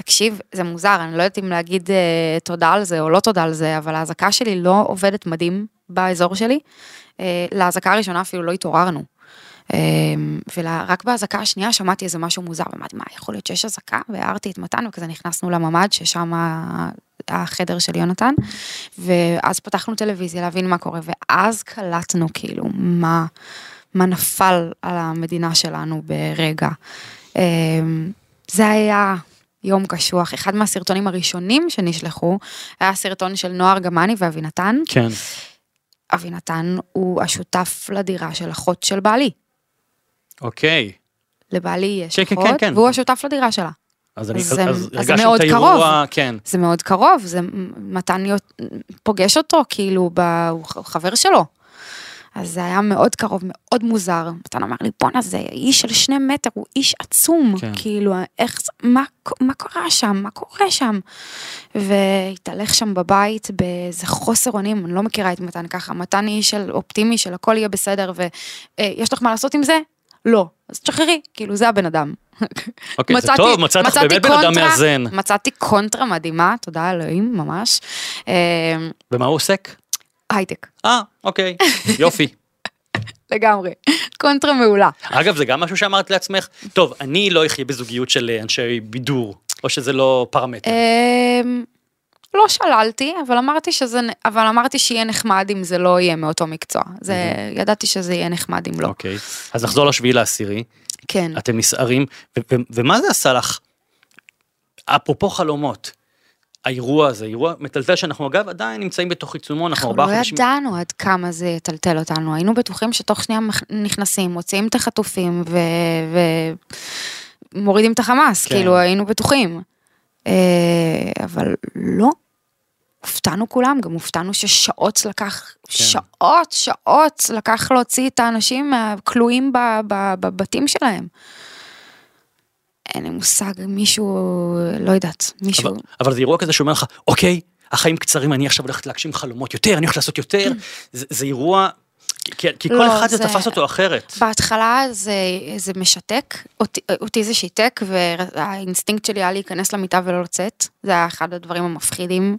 Speaker 2: תקשיב, זה מוזר, אני לא יודעת אם להגיד אה, תודה על זה או לא תודה על זה, אבל האזעקה שלי לא עובדת מדהים באזור שלי. אה, להאזעקה הראשונה אפילו לא התעוררנו. אה, ורק באזעקה השנייה שמעתי איזה משהו מוזר, ואמרתי, מה, יכול להיות שיש אזעקה? והערתי את מתן, וכזה נכנסנו לממ"ד, ששם החדר של יונתן, ואז פתחנו טלוויזיה להבין מה קורה, ואז קלטנו כאילו מה, מה נפל על המדינה שלנו ברגע. אה, זה היה יום קשוח. אחד מהסרטונים הראשונים שנשלחו היה סרטון של נועה ארגמני ואבינתן.
Speaker 3: כן.
Speaker 2: אבינתן הוא השותף לדירה של אחות של בעלי.
Speaker 3: אוקיי.
Speaker 2: לבעלי יש
Speaker 3: כן, כן,
Speaker 2: אחות,
Speaker 3: כן, כן.
Speaker 2: והוא השותף לדירה שלה.
Speaker 3: אז אני,
Speaker 2: אז זה-
Speaker 3: אז
Speaker 2: אז זה מאוד
Speaker 3: את האירוע,
Speaker 2: קרוב.
Speaker 3: כן.
Speaker 2: זה מאוד קרוב, זה מתן פוגש אותו, כאילו, ב- הוא חבר שלו. אז זה היה מאוד קרוב, מאוד מוזר. מתן אמר לי, בואנה, זה איש של שני מטר, הוא איש עצום.
Speaker 3: כן.
Speaker 2: כאילו, איך מה, מה קרה שם, מה קורה שם? והתהלך שם בבית באיזה חוסר אונים, אני לא מכירה את מתן ככה. מתן איש של אופטימי, של הכל יהיה בסדר, ויש לך מה לעשות עם זה? לא. אז תשחררי, כאילו, זה הבן אדם.
Speaker 3: אוקיי, זה טוב, מצאת באמת בן אדם מאזן.
Speaker 2: מצאתי קונטרה מדהימה, תודה אלוהים, ממש. אה,
Speaker 3: במה הוא עוסק?
Speaker 2: הייטק,
Speaker 3: אה, אוקיי, יופי.
Speaker 2: לגמרי. קונטרה מעולה.
Speaker 3: אגב, זה גם משהו שאמרת לעצמך, טוב, אני לא אחיה בזוגיות של אה, אנשי בידור, או שזה לא פרמטר.
Speaker 2: אמ, לא שללתי, אבל אמרתי שזה, אבל אמרתי שיהיה נחמד אם זה לא יהיה מאותו מקצוע. זה, ידעתי שזה יהיה נחמד אם לא.
Speaker 3: אוקיי, אז נחזור לשביעי לעשירי,
Speaker 2: כן.
Speaker 3: אתם נסערים, ומה זה עשה לך? אפרופו חלומות, האירוע הזה, אירוע מטלטל שאנחנו אגב עדיין נמצאים בתוך עיצומו, אנחנו
Speaker 2: אנחנו
Speaker 3: ארבעה
Speaker 2: לא
Speaker 3: חודשים...
Speaker 2: ידענו עד כמה זה יטלטל אותנו, היינו בטוחים שתוך שנייה נכנסים, מוציאים את החטופים ומורידים את החמאס,
Speaker 3: כן.
Speaker 2: כאילו היינו בטוחים. אה, אבל לא. הופתענו כולם, גם הופתענו ששעות לקח,
Speaker 3: כן.
Speaker 2: שעות, שעות לקח להוציא את האנשים הכלואים בבתים שלהם. אין לי מושג, מישהו, לא יודעת, מישהו...
Speaker 3: אבל, אבל זה אירוע כזה שאומר לך, אוקיי, החיים קצרים, אני עכשיו הולכת להגשים חלומות יותר, אני הולכת לעשות יותר, זה, זה אירוע, כי, כי כל
Speaker 2: לא,
Speaker 3: אחד זה
Speaker 2: זה-
Speaker 3: תפס אותו אחרת.
Speaker 2: בהתחלה זה, זה משתק, אותי, אותי זה שיתק והאינסטינקט שלי היה להיכנס למיטה ולא לצאת, זה היה אחד הדברים המפחידים.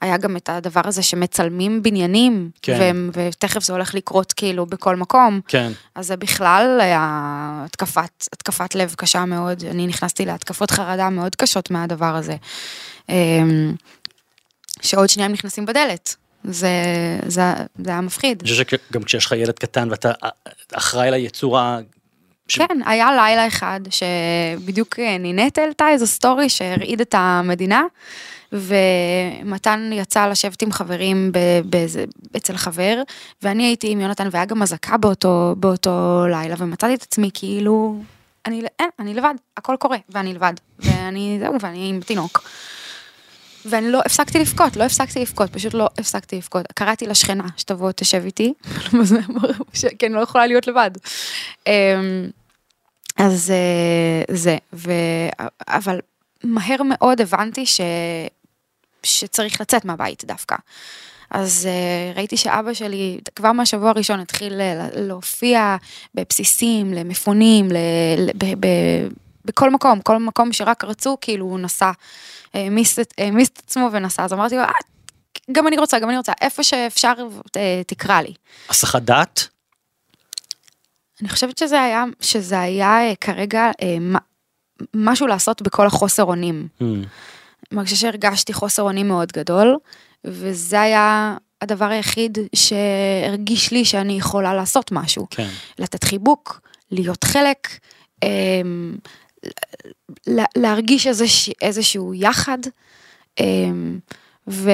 Speaker 2: היה גם את הדבר הזה שמצלמים בניינים,
Speaker 3: כן.
Speaker 2: והם- ותכף זה הולך לקרות כאילו בכל מקום,
Speaker 3: כן,
Speaker 2: אז זה בכלל היה התקפת, התקפת לב קשה מאוד, אני נכנסתי להתקפות חרדה מאוד קשות מהדבר הזה. אמ, שעוד שנייה הם נכנסים בדלת, זה, זה, זה היה מפחיד.
Speaker 3: אני חושב שגם כשיש לך ילד קטן ואתה אה, אחראי ליצור ה... ש-
Speaker 2: כן, היה לילה אחד שבדיוק אה, נינט העלתה איזו סטורי שהרעיד את המדינה, ומתן יצא לשבת עם חברים ב- באיזה- אצל חבר, ואני הייתי עם יונתן והיה גם אזעקה באותו, באותו לילה, ומצאתי את עצמי כאילו, אני, אין, אני לבד, הכל קורה, ואני לבד, ואני, זהו, ואני עם תינוק. ואני לא הפסקתי לבכות, לא הפסקתי לבכות, פשוט לא הפסקתי לבכות. קראתי לשכנה שתבוא תשב איתי, כי אני לא יכולה להיות לבד. אמ, אז אה, זה, ו... אבל מהר מאוד הבנתי ש... שצריך לצאת מהבית דווקא. אז uh, ראיתי שאבא שלי כבר מהשבוע הראשון התחיל אה, להופיע בבסיסים, למפונים. ל... ב... ב... בכל מקום, כל מקום שרק רצו, כאילו הוא נסע, העמיס את העמיס את עצמו ונסע, אז אמרתי לו, "אה, גם אני רוצה, גם אני רוצה, איפה שאפשר אה, תקרא לי.
Speaker 3: הסחת דעת?
Speaker 2: אני חושבת שזה היה, שזה היה אה, כרגע אה, מה- משהו לעשות בכל החוסר אונים.
Speaker 3: Hmm.
Speaker 2: מרגישה שהרגשתי חוסר אונים מאוד גדול, וזה היה הדבר היחיד שהרגיש לי שאני יכולה לעשות משהו.
Speaker 3: כן.
Speaker 2: לתת חיבוק, להיות חלק, אמ, להרגיש איזוש, איזשהו יחד, אמ, ו,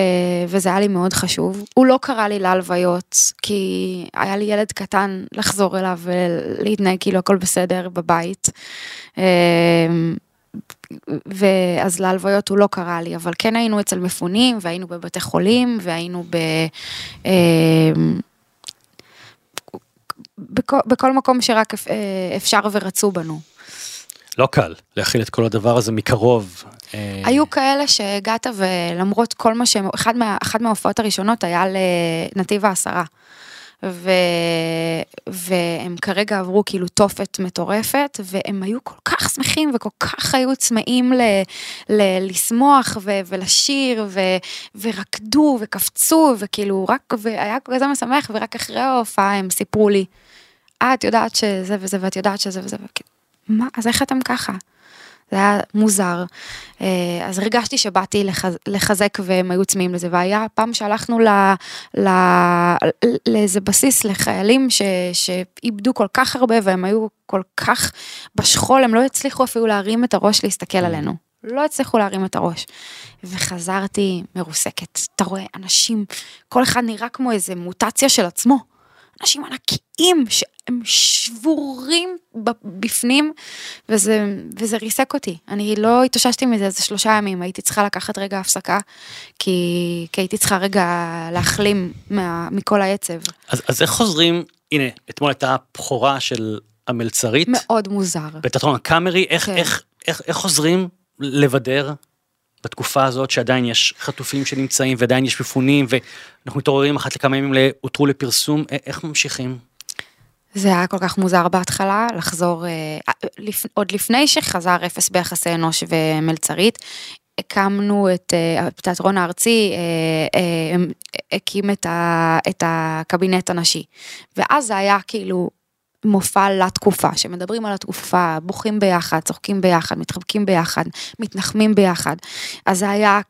Speaker 2: וזה היה לי מאוד חשוב. הוא לא קרא לי להלוויות, כי היה לי ילד קטן לחזור אליו ולהתנהג כאילו הכל בסדר בבית. אמ, ואז להלוויות הוא לא קרא לי, אבל כן היינו אצל מפונים, והיינו בבתי חולים, והיינו ב... אמ, בכל, בכל מקום שרק אה, אפשר ורצו בנו.
Speaker 3: לא קל להכיל את כל הדבר הזה מקרוב. אה,
Speaker 2: היו כאלה שהגעת ולמרות כל מה שהם, אחד מה, אחת מההופעות הראשונות היה לנתיב העשרה. ו... והם כרגע עברו כאילו תופת מטורפת, והם היו כל כך שמחים וכל כך היו צמאים ל... ל... לשמוח ו... ולשיר, ו... ורקדו וקפצו, וכאילו רק, והיה כזה משמח, ורק אחרי ההופעה הם סיפרו לי, אה, את יודעת שזה וזה, ואת יודעת שזה וזה, מה, אז איך אתם ככה? זה היה מוזר. אה, אז הרגשתי שבאתי לחז, לחזק והם היו צמאים לזה, והיה פעם שהלכנו ל, ל, לאיזה בסיס לחיילים ש, שאיבדו כל כך הרבה והם היו כל כך בשכול, הם לא הצליחו אפילו להרים את הראש להסתכל עלינו. לא הצליחו להרים את הראש. ופחזרתי מרוסקת. אתה רואה, אנשים, כל אחד נראה כמו איזה מוטציה של עצמו. אנשים ענקיים שהם שבורים בפנים, וזה, וזה ריסק אותי. אני לא התאוששתי מזה איזה שלושה ימים, הייתי צריכה לקחת רגע הפסקה, כי, כי הייתי צריכה רגע להחלים מה, מכל העצב.
Speaker 3: אז, אז איך חוזרים, הנה, אתמול הייתה בכורה של המלצרית,
Speaker 2: מאוד מוזר.
Speaker 3: בתיאטרון הקאמרי, איך,
Speaker 2: כן.
Speaker 3: איך, איך, איך חוזרים לבדר בתקופה הזאת שעדיין יש חטופים שנמצאים ועדיין יש מפונים ואנחנו מתעוררים אחת לכמה ימים הותרו לפרסום, א- איך ממשיכים?
Speaker 2: זה היה כל כך מוזר בהתחלה, לחזור, אה, עוד לפני שחזר אפס ביחסי אנוש ומלצרית, הקמנו את אה, התיאטרון הארצי, אה, אה, הקים את, ה, את הקבינט הנשי. ואז זה היה כאילו מופע לתקופה, שמדברים על התקופה, בוכים ביחד, צוחקים ביחד, מתחבקים ביחד, מתנחמים ביחד. אז זה היה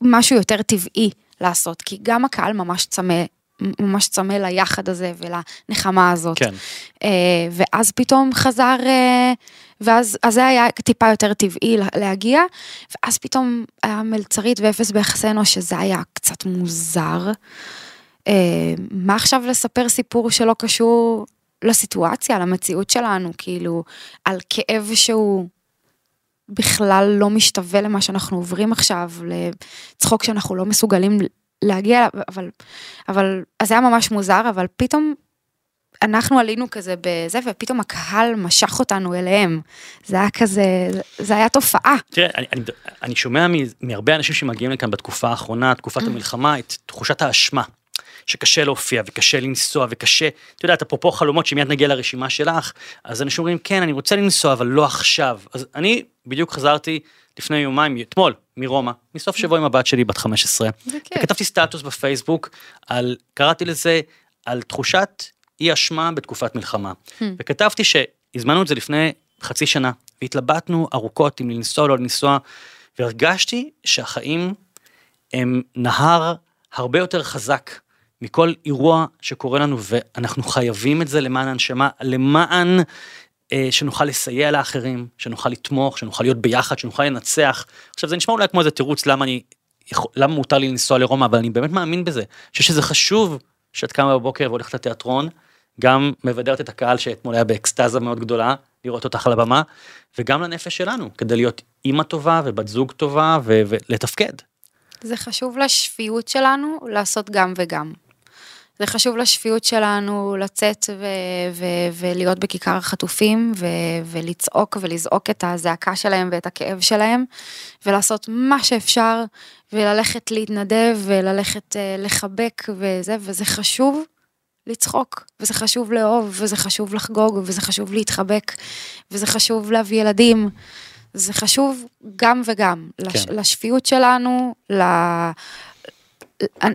Speaker 2: משהו יותר טבעי לעשות, כי גם הקהל ממש צמא. ממש צמא ליחד הזה ולנחמה הזאת.
Speaker 3: כן.
Speaker 2: אה, ואז פתאום חזר, אה, ואז אז זה היה טיפה יותר טבעי לה- להגיע, ואז פתאום היה מלצרית ואפס ביחסי אנוש, שזה היה קצת מוזר. אה, מה עכשיו לספר סיפור שלא קשור לסיטואציה, למציאות שלנו, כאילו, על כאב שהוא בכלל לא משתווה למה שאנחנו עוברים עכשיו, לצחוק שאנחנו לא מסוגלים להגיע אליו, אבל, אבל, אז זה היה ממש מוזר, אבל פתאום אנחנו עלינו כזה בזה, ופתאום הקהל משך אותנו אליהם. זה היה כזה, זה היה תופעה.
Speaker 3: תראה, אני, אני, אני שומע מהרבה אנשים שמגיעים לכאן בתקופה האחרונה, תקופת המלחמה, את תחושת האשמה. שקשה להופיע וקשה לנסוע וקשה, את יודעת, אפרופו חלומות שמיד נגיע לרשימה שלך, אז אנשים אומרים, כן, אני רוצה לנסוע, אבל לא עכשיו. אז אני בדיוק חזרתי לפני יומיים, אתמול, מרומא, מסוף שבוע עם הבת שלי בת 15.
Speaker 2: זה כיף.
Speaker 3: וכתבתי סטטוס בפייסבוק על, קראתי לזה, על תחושת אי אשמה בתקופת מלחמה. וכתבתי שהזמנו את זה לפני חצי שנה, והתלבטנו ארוכות אם לנסוע או לא לנסוע, והרגשתי שהחיים הם נהר הרבה יותר חזק מכל אירוע שקורה לנו, ואנחנו חייבים את זה למען הנשמה, למען אה, שנוכל לסייע לאחרים, שנוכל לתמוך, שנוכל להיות ביחד, שנוכל לנצח. עכשיו זה נשמע אולי כמו איזה תירוץ למה אני, למה מותר לי לנסוע לרומא, אבל אני באמת מאמין בזה. אני חושב שזה חשוב שאת קמה בבוקר והולכת לתיאטרון, גם מבדרת את הקהל שאתמול היה באקסטזה מאוד גדולה, לראות אותך על הבמה, וגם לנפש שלנו, כדי להיות אימא טובה ובת זוג טובה ולתפקד.
Speaker 2: זה חשוב לשפיות שלנו לעשות גם וגם. זה חשוב לשפיות שלנו לצאת ו- ו- ולהיות בכיכר החטופים ו- ולצעוק ולזעוק את הזעקה שלהם ואת הכאב שלהם ולעשות מה שאפשר וללכת להתנדב וללכת אה, לחבק וזה וזה חשוב לצחוק וזה חשוב לאהוב וזה חשוב לחגוג וזה חשוב להתחבק וזה חשוב להביא ילדים. זה חשוב גם וגם, לש,
Speaker 3: כן.
Speaker 2: לשפיות שלנו, ל...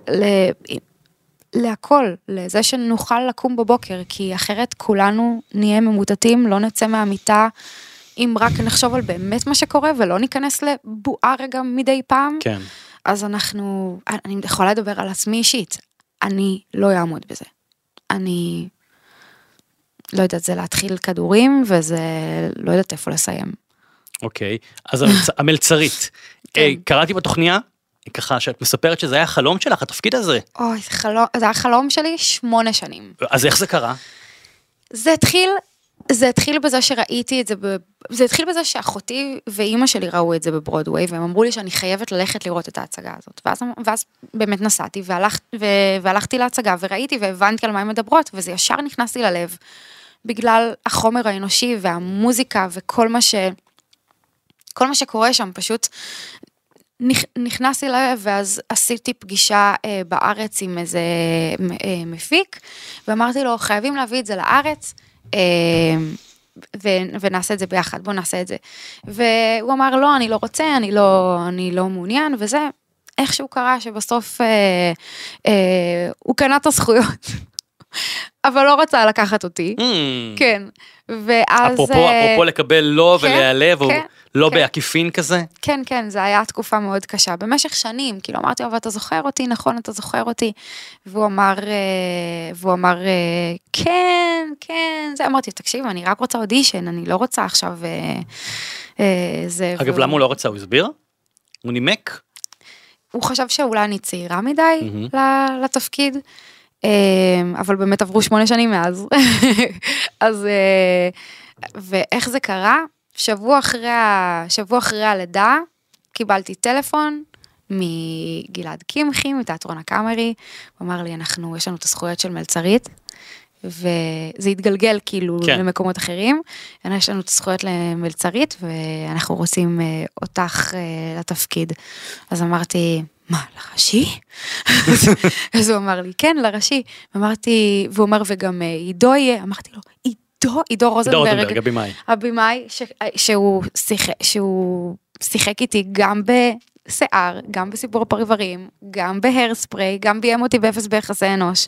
Speaker 2: ל... להכל, לזה שנוכל לקום בבוקר, כי אחרת כולנו נהיה ממוטטים, לא נצא מהמיטה, אם רק נחשוב על באמת מה שקורה ולא ניכנס לבועה רגע מדי פעם,
Speaker 3: כן.
Speaker 2: אז אנחנו, אני יכולה לדבר על עצמי אישית, אני לא אעמוד בזה. אני, לא יודעת, זה להתחיל כדורים וזה לא יודעת איפה לסיים.
Speaker 3: אוקיי, אז המלצ... המלצרית.
Speaker 2: כן.
Speaker 3: אה, קראתי בתוכניה, ככה שאת מספרת שזה היה חלום שלך, התפקיד הזה.
Speaker 2: אוי, זה חלום, זה היה חלום שלי שמונה שנים.
Speaker 3: אז איך זה קרה?
Speaker 2: זה התחיל, זה התחיל בזה שראיתי את זה, ב... זה התחיל בזה שאחותי ואימא שלי ראו את זה בברודוויי, והם אמרו לי שאני חייבת ללכת לראות את ההצגה הזאת. ואז, ואז באמת נסעתי והלכ, ו... והלכתי להצגה וראיתי והבנתי על מה הן מדברות, וזה ישר נכנס לי ללב, בגלל החומר האנושי והמוזיקה וכל מה ש... כל מה שקורה שם פשוט נכנס לי ללב, ואז עשיתי פגישה אה, בארץ עם איזה אה, מפיק, ואמרתי לו, חייבים להביא את זה לארץ, אה, ו- ונעשה את זה ביחד, בוא נעשה את זה. והוא אמר, לא, אני לא רוצה, אני לא, אני לא מעוניין, וזה איכשהו קרה שבסוף אה, אה, הוא קנה את הזכויות, אבל לא רצה לקחת אותי.
Speaker 3: Hmm,
Speaker 2: כן, ואז...
Speaker 3: אפרופו, אפרופו לקבל לא
Speaker 2: כן,
Speaker 3: ולהיעלב,
Speaker 2: כן,
Speaker 3: לא
Speaker 2: כן.
Speaker 3: בעקיפין כזה.
Speaker 2: כן, כן, זו הייתה תקופה מאוד קשה, במשך שנים, כאילו אמרתי לו, ואתה זוכר אותי, נכון, אתה זוכר אותי? והוא אמר, אה, והוא אמר, אה, כן, כן, זה, אמרתי, תקשיב, אני רק רוצה אודישן, אני לא רוצה עכשיו, אה, זה,
Speaker 3: אגב,
Speaker 2: והוא-
Speaker 3: למה הוא לא רצה? הוא הסביר? הוא נימק?
Speaker 2: הוא חשב שאולי אני צעירה מדי. ל- לתפקיד, אה, אבל באמת עברו שמונה שנים מאז. אז, ואיך זה קרה? שבוע אחרי, שבוע אחרי הלידה קיבלתי טלפון מגלעד קמחי, מתיאטרון הקאמרי, הוא אמר לי, אנחנו, יש לנו את הזכויות של מלצרית. וזה התגלגל כאילו
Speaker 3: כן.
Speaker 2: למקומות אחרים. יש לנו את הזכויות למלצרית ואנחנו רוצים אה, אותך אה, לתפקיד. אז אמרתי, מה, לראשי? אז- הוא אמר לי, כן, לראשי. אמרתי, והוא אומר, וגם אה, עידו יהיה, אמרתי לו, עידו, עידו
Speaker 3: עידו
Speaker 2: רוזנברג,
Speaker 3: הבמאי.
Speaker 2: הבמאי ש... שהוא, שהוא שיחק איתי גם בשיער, גם בסיפור הפריברים, גם בהרספרי, גם ביים אותי באפס ביחסי אנוש.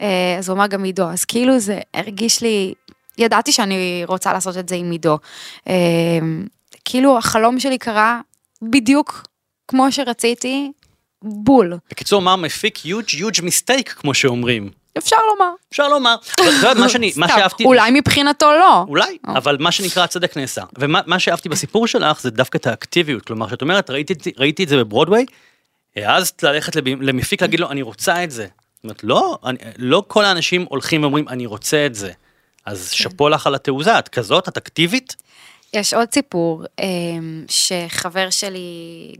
Speaker 2: אה, אז הוא אמר גם עידו, אז כאילו זה הרגיש לי, ידעתי שאני רוצה לעשות את זה עם עידו. אה, כאילו החלום שלי קרה בדיוק כמו שרציתי, בול.
Speaker 3: בקיצור, מר מפיק huge huge mistake, כמו שאומרים.
Speaker 2: אפשר לומר.
Speaker 3: אפשר לומר. את יודעת, מה שאני, מה שאהבתי...
Speaker 2: אולי מבחינתו לא.
Speaker 3: אולי,
Speaker 2: או.
Speaker 3: אבל מה שנקרא הצדק נעשה. ומה מה שאהבתי בסיפור שלך זה דווקא את האקטיביות. כלומר, שאת אומרת, ראיתי, את- זה בברודוויי, העזת ללכת למפיק להגיד לו, אני רוצה את זה. זאת אומרת, לא, לא כל האנשים הולכים ואומרים, אני רוצה את זה. אז
Speaker 2: כן.
Speaker 3: שאפו לך על התעוזה, את כזאת, את אקטיבית?
Speaker 2: יש עוד סיפור אמ, שחבר שלי,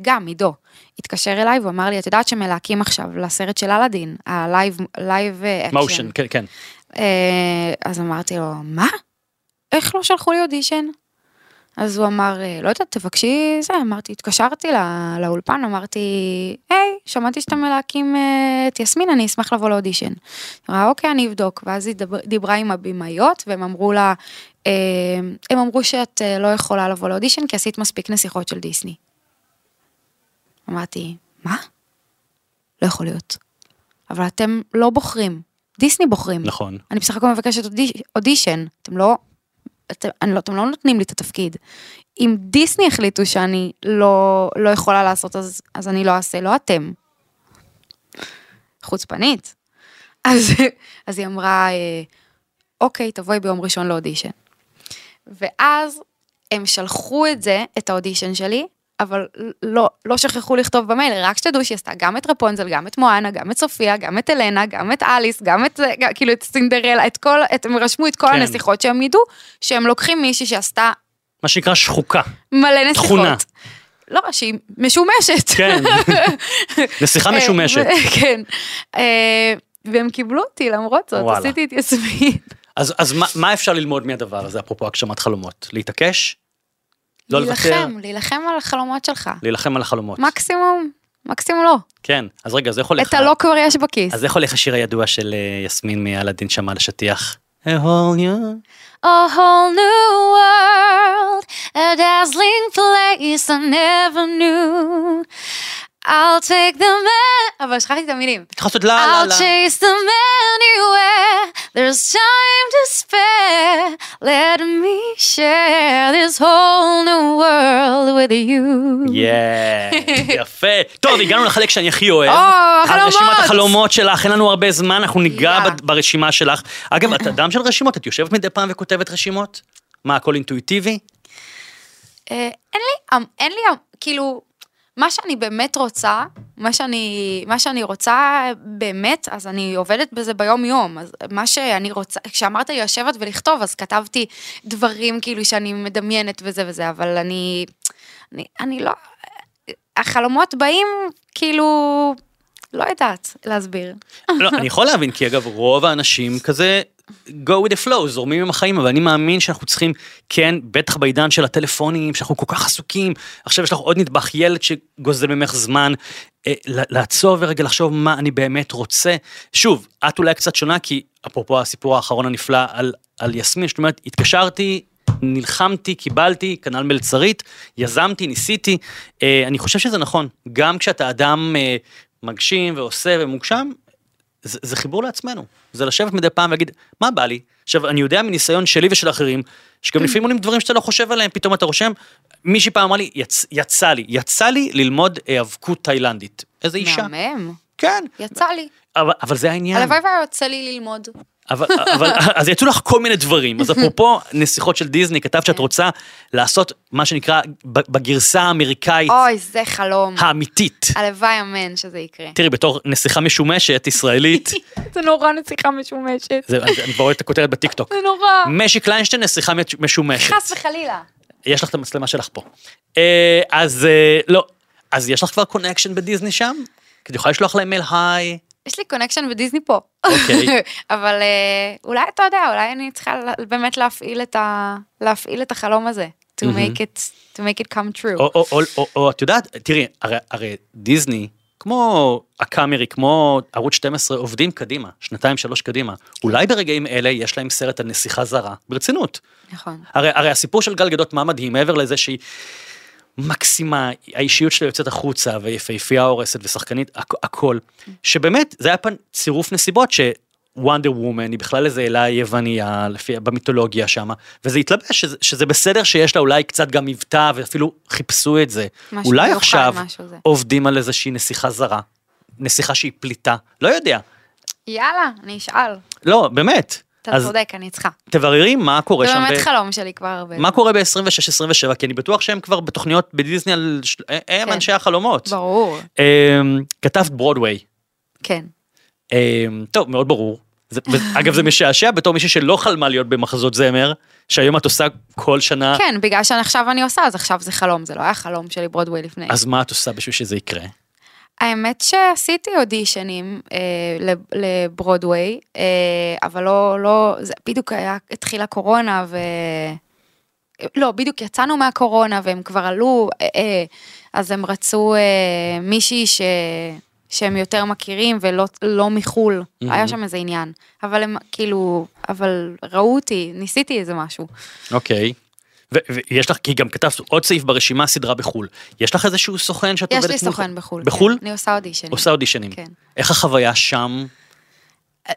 Speaker 2: גם עידו, התקשר אליי ואמר לי, את יודעת שמלהקים עכשיו לסרט של אלאדין, ה live live
Speaker 3: action. motion, כן, כן.
Speaker 2: אה, אז אמרתי לו, מה? איך לא שלחו לי אודישן? אז הוא אמר, אה, לא יודעת, תבקשי זה, אמרתי, התקשרתי לא- לאולפן, אמרתי, היי, שמעתי שאתם מלהקים אה, את יסמין, אני אשמח לבוא לאודישן. אמרה, אוקיי, אני אבדוק. ואז היא דבר- דיברה עם הבמאיות, והם אמרו לה, אה, הם אמרו שאת אה, לא יכולה לבוא לאודישן, כי עשית מספיק נסיכות של דיסני. אמרתי, מה? לא יכול להיות. אבל אתם לא בוחרים, דיסני בוחרים.
Speaker 3: נכון.
Speaker 2: אני בסך הכל מבקשת אודי, אודישן, אתם לא, אתם, אני לא, אתם לא נותנים לי את התפקיד. אם דיסני החליטו שאני לא, לא יכולה לעשות, אז, אז אני לא אעשה, לא אתם. חוצפנית. אז, אז היא אמרה, אה, אוקיי, תבואי ביום ראשון לאודישן. ואז הם שלחו את זה, את האודישן שלי, אבל לא, לא שכחו לכתוב במייל, רק שתדעו שהיא עשתה גם את רפונזל, גם את מואנה, גם את סופיה, גם את אלנה, גם את אליס, גם את, גם- כאילו את סינדרלה, את כל, את, הם רשמו את כל
Speaker 3: כן.
Speaker 2: הנסיכות שהם ידעו, שהם לוקחים מישהי שעשתה
Speaker 3: מה שנקרא שחוקה.
Speaker 2: מלא נסיכות.
Speaker 3: תכונה.
Speaker 2: לא, שהיא משומשת.
Speaker 3: כן. נסיכה משומשת.
Speaker 2: אה, כן. אה, והם קיבלו אותי למרות זאת,
Speaker 3: וואלה.
Speaker 2: עשיתי את יסמין.
Speaker 3: אז, אז מה, מה אפשר ללמוד מהדבר הזה, אפרופו הגשמת חלומות? להתעקש? לא לוותר?
Speaker 2: להילחם, להילחם על החלומות שלך.
Speaker 3: להילחם על החלומות.
Speaker 2: מקסימום, מקסימום לא.
Speaker 3: כן, אז רגע, אז איך הולך...
Speaker 2: את הלא כבר יש בכיס.
Speaker 3: אז איך הולך השיר הידוע של אה, יסמין מאלאדין שמע לשטיח? A whole new...
Speaker 2: A whole new world, a dazzling place I never knew. I'll take them a- אבל שכחתי את המילים.
Speaker 3: צריך לעשות לה לה
Speaker 2: I'll
Speaker 3: לה.
Speaker 2: chase them anywhere. There's time to spare. Let me share this whole new world with you.
Speaker 3: Yeah, יפה. טוב, הגענו לחלק שאני הכי אוהב.
Speaker 2: או, החלומות.
Speaker 3: רשימת החלומות שלך, אין לנו הרבה זמן, אנחנו ניגע ברשימה שלך. אגב, את אדם של רשימות, את יושבת מדי פעם וכותבת רשימות? מה, הכל אינטואיטיבי?
Speaker 2: אה, אין לי, אמ, אין לי, אמ, כאילו, מה שאני באמת רוצה, מה שאני, מה שאני רוצה באמת, אז אני עובדת בזה ביום יום. אז מה שאני רוצה, כשאמרת לי לשבת ולכתוב, אז כתבתי דברים כאילו שאני מדמיינת וזה וזה, אבל אני, אני, אני לא, החלומות באים כאילו, לא יודעת להסביר.
Speaker 3: לא, אני יכול להבין, כי אגב, רוב האנשים כזה go with the flow, זורמים עם החיים, אבל אני מאמין שאנחנו צריכים, כן, בטח בעידן של הטלפונים, שאנחנו כל כך עסוקים, עכשיו יש לך עוד נדבך, ילד שגוזל ממך זמן, אה, לעצור ורגע לחשוב מה אני באמת רוצה. שוב, את אולי קצת שונה, כי אפרופו הסיפור האחרון הנפלא על, על יסמין, זאת אומרת, התקשרתי, נלחמתי, קיבלתי, כנ"ל מלצרית, יזמתי, ניסיתי. אה, אני חושב שזה נכון, גם כשאתה אדם אה, מגשים ועושה ומוגשם, זה, זה חיבור לעצמנו, זה לשבת מדי פעם ולהגיד, מה בא לי? עכשיו, אני יודע מניסיון שלי ושל אחרים, שגם לפעמים עולים דברים שאתה לא חושב עליהם, פתאום אתה רושם, מישהי פעם אמרה לי, יצ, יצא לי, יצא לי ללמוד היאבקות תאילנדית. איזה אישה.
Speaker 2: מהמם,
Speaker 3: כן.
Speaker 2: יצא לי.
Speaker 3: אבל, אבל זה העניין.
Speaker 2: הלוואי והיה יוצא לי ללמוד.
Speaker 3: אבל, אבל אז יצאו לך כל מיני דברים. אז אפרופו נסיכות של דיסני, כתבת שאת רוצה לעשות מה שנקרא בגרסה האמריקאית
Speaker 2: אוי, זה חלום.
Speaker 3: האמיתית.
Speaker 2: הלוואי אמן שזה יקרה.
Speaker 3: תראי, בתור נסיכה משומשת ישראלית,
Speaker 2: זה נורא נסיכה משומשת.
Speaker 3: זה, אני אני כבר רואה את הכותרת בטיקטוק.
Speaker 2: זה נורא.
Speaker 3: משי קליינשטיין נסיכה משומשת.
Speaker 2: חס וחלילה.
Speaker 3: יש לך את המצלמה שלך פה. אה, אז אה, לא, אז יש לך כבר connection בדיסני שם? כי את יכולה לשלוח להם מייל היי.
Speaker 2: יש לי connection בדיסני פה.
Speaker 3: אוקיי.
Speaker 2: אבל אה, אולי אתה יודע, אולי אני צריכה באמת להפעיל את ה- להפעיל את החלום הזה. to make it to make it come true.
Speaker 3: או, או, או, או, או את יודעת, תראי, הרי, הרי דיסני, כמו הקאמרי, כמו ערוץ 12, עובדים קדימה, שנתיים שלוש קדימה. אולי ברגעים אלה יש להם סרט על נסיכה זרה, ברצינות.
Speaker 2: נכון.
Speaker 3: הרי, הרי הסיפור של גל גדות, מה מדהים, מעבר לזה שהיא מקסימה, האישיות שלה יוצאת החוצה, ויפהפייה הורסת ושחקנית, הכ, הכל, שבאמת, זה היה פעם צירוף נסיבות שוונדר וומן היא בכלל איזה אלה יווניה, לפי, במיתולוגיה שם, וזה התלבש שזה, שזה בסדר שיש לה אולי קצת גם מבטא, ואפילו חיפשו את זה. אולי עכשיו
Speaker 2: זה.
Speaker 3: עובדים על איזושהי נסיכה זרה, נסיכה שהיא פליטה, לא יודע.
Speaker 2: יאללה, אני אשאל.
Speaker 3: לא, באמת.
Speaker 2: אתה צודק, אני צריכה.
Speaker 3: תבררי מה קורה
Speaker 2: זה
Speaker 3: שם.
Speaker 2: באמת
Speaker 3: ב-
Speaker 2: חלום שלי כבר הרבה.
Speaker 3: מה קורה ב-26-27? כי אני בטוח שהם כבר בתוכניות בדיסני על... ש- הם
Speaker 2: כן.
Speaker 3: אנשי החלומות.
Speaker 2: ברור,
Speaker 3: אמ, כתבת ברודוויי.
Speaker 2: כן.
Speaker 3: אמ, טוב, מאוד ברור. זה, אגב, זה משעשע בתור מישהי שלא חלמה להיות במחזות זמר, שהיום את עושה כל שנה,
Speaker 2: כן, בגלל שעכשיו אני עושה, אז עכשיו זה חלום, זה לא היה חלום שלי ברודווי לפני.
Speaker 3: אז מה את עושה בשביל שזה יקרה?
Speaker 2: האמת שעשיתי אודישנים אה, לב- לברודוויי, אה, אבל לא, לא, זה בדיוק היה, התחילה קורונה ו... לא, בדיוק יצאנו מהקורונה והם כבר עלו, אה, אה, אז הם רצו אה, מישהי ש... שהם יותר מכירים ולא לא מחו"ל,
Speaker 3: Mhm.
Speaker 2: היה שם איזה עניין. אבל הם כאילו, אבל ראו אותי, ניסיתי איזה משהו.
Speaker 3: אוקיי. ו- ויש לך, כי גם כתבת עוד סעיף ברשימה, סדרה בחו"ל. יש לך איזשהו סוכן שאת
Speaker 2: יש
Speaker 3: עובדת
Speaker 2: לי
Speaker 3: מולו?
Speaker 2: סוכן בחו"ל.
Speaker 3: בחו"ל?
Speaker 2: כן, אני עושה אודישנים.
Speaker 3: עושה אודישנים.
Speaker 2: כן.
Speaker 3: איך החוויה שם?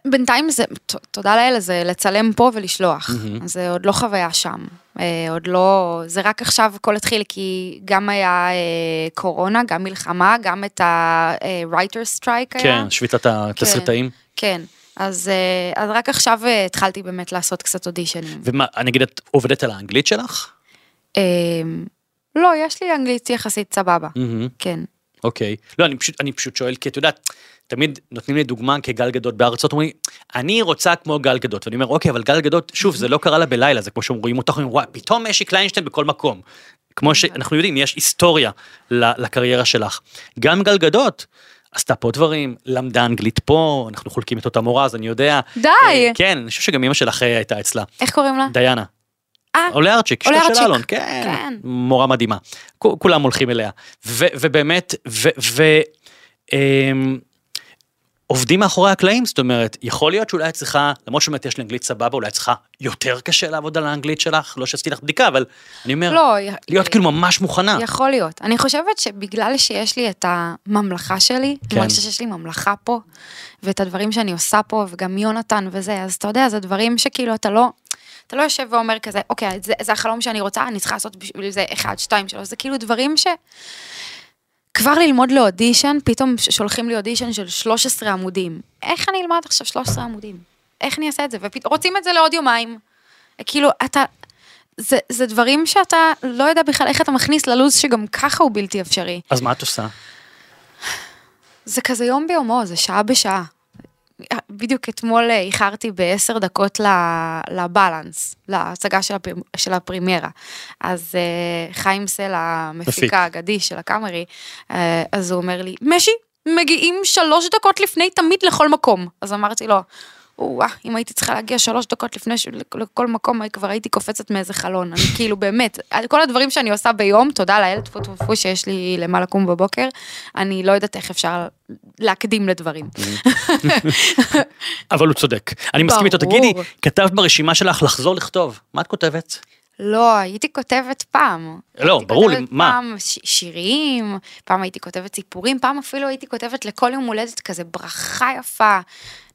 Speaker 2: בינתיים זה, תודה לאל, זה לצלם פה ולשלוח. זה עוד לא חוויה שם. אה, עוד לא, זה רק עכשיו הכל התחיל, כי גם היה אה, קורונה, גם מלחמה, גם את ה-writer strike היה.
Speaker 3: כן, שביתת התסריטאים.
Speaker 2: כן, אז, אה, אז רק עכשיו אה, התחלתי באמת לעשות קצת אודישנים.
Speaker 3: ומה, אני אגיד, את עובדת על האנגלית שלך?
Speaker 2: אה, לא, יש לי אנגלית יחסית סבבה. כן.
Speaker 3: אוקיי. לא, אני פשוט, אני פשוט שואל, כי את יודעת, תמיד נותנים לי דוגמה כגל גדות בארצות, אומרים, אני רוצה כמו גל גדות, ואני אומר, אוקיי, אבל גל גדות, שוב, זה לא קרה לה בלילה, זה כמו רואים אותך, אומרים, וואי, פתאום יש לי קליינשטיין בכל מקום. כמו שאנחנו יודעים, יש היסטוריה לקריירה שלך. גם גל גדות. עשתה פה דברים, למדה אנגלית פה, אנחנו חולקים את אותה מורה, אז אני יודע.
Speaker 2: די!
Speaker 3: אה, כן, אני חושב שגם אמא שלך אה, הייתה אצלה,
Speaker 2: איך קוראים לה?
Speaker 3: דיאנה.
Speaker 2: אה,
Speaker 3: עולה ארצ'יק, אשתו של אלון, כן,
Speaker 2: כן.
Speaker 3: מורה מדהימה. כולם הולכים אליה. ו- ובאמת, ו- ו- אמ, עובדים מאחורי הקלעים, זאת אומרת, יכול להיות שאולי את צריכה, למרות שבאמת יש לי אנגלית סבבה, אולי את צריכה יותר קשה לעבוד על האנגלית שלך, לא שעשיתי לך בדיקה, אבל אני אומר,
Speaker 2: לא,
Speaker 3: להיות כאילו ממש מוכנה.
Speaker 2: יכול להיות. אני חושבת שבגלל שיש לי את הממלכה שלי,
Speaker 3: כן.
Speaker 2: כן. מרגישה שיש לי ממלכה פה, ואת הדברים שאני עושה פה, וגם יונתן וזה, אז אתה יודע, זה דברים שכאילו אתה לא, אתה לא יושב ואומר כזה, אוקיי, זה, זה החלום שאני רוצה, אני צריכה לעשות בשביל זה אחד, שתיים, שלוש, זה כאילו דברים ש... כבר ללמוד לאודישן, פתאום שולחים לי אודישן של 13 עמודים. איך אני אלמד עכשיו 13 עמודים? איך אני אעשה את זה? ורוצים את זה לעוד יומיים. כאילו, אתה... זה, זה דברים שאתה לא יודע בכלל איך אתה מכניס ללו"ז שגם ככה הוא בלתי אפשרי.
Speaker 3: אז מה את עושה?
Speaker 2: זה כזה יום ביומו, זה שעה בשעה. בדיוק אתמול אה, איחרתי בעשר דקות לבלנס, להצגה של, הפר... של הפרימיירה. אז אה, חיים סלע,
Speaker 3: מפיק.
Speaker 2: המפיק האגדי של הקאמרי, אה, אז הוא אומר לי, משי, מגיעים שלוש דקות לפני תמיד לכל מקום. אז אמרתי לו, וואה, אם הייתי צריכה להגיע שלוש דקות לפני ש... לכל מקום, כבר הייתי קופצת מאיזה חלון. אני כאילו, באמת, כל הדברים שאני עושה ביום, תודה לאל, טפו טפו טפו שיש לי למה לקום בבוקר, אני לא יודעת איך אפשר להקדים לדברים.
Speaker 3: אבל הוא צודק. אני מסכים איתו. תגידי, כתבת ברשימה שלך לחזור לכתוב, מה את כותבת?
Speaker 2: לא, הייתי כותבת פעם.
Speaker 3: לא, ברור לי, מה?
Speaker 2: פעם ש- שירים, פעם הייתי כותבת סיפורים, פעם אפילו הייתי כותבת לכל יום הולדת כזה ברכה יפה.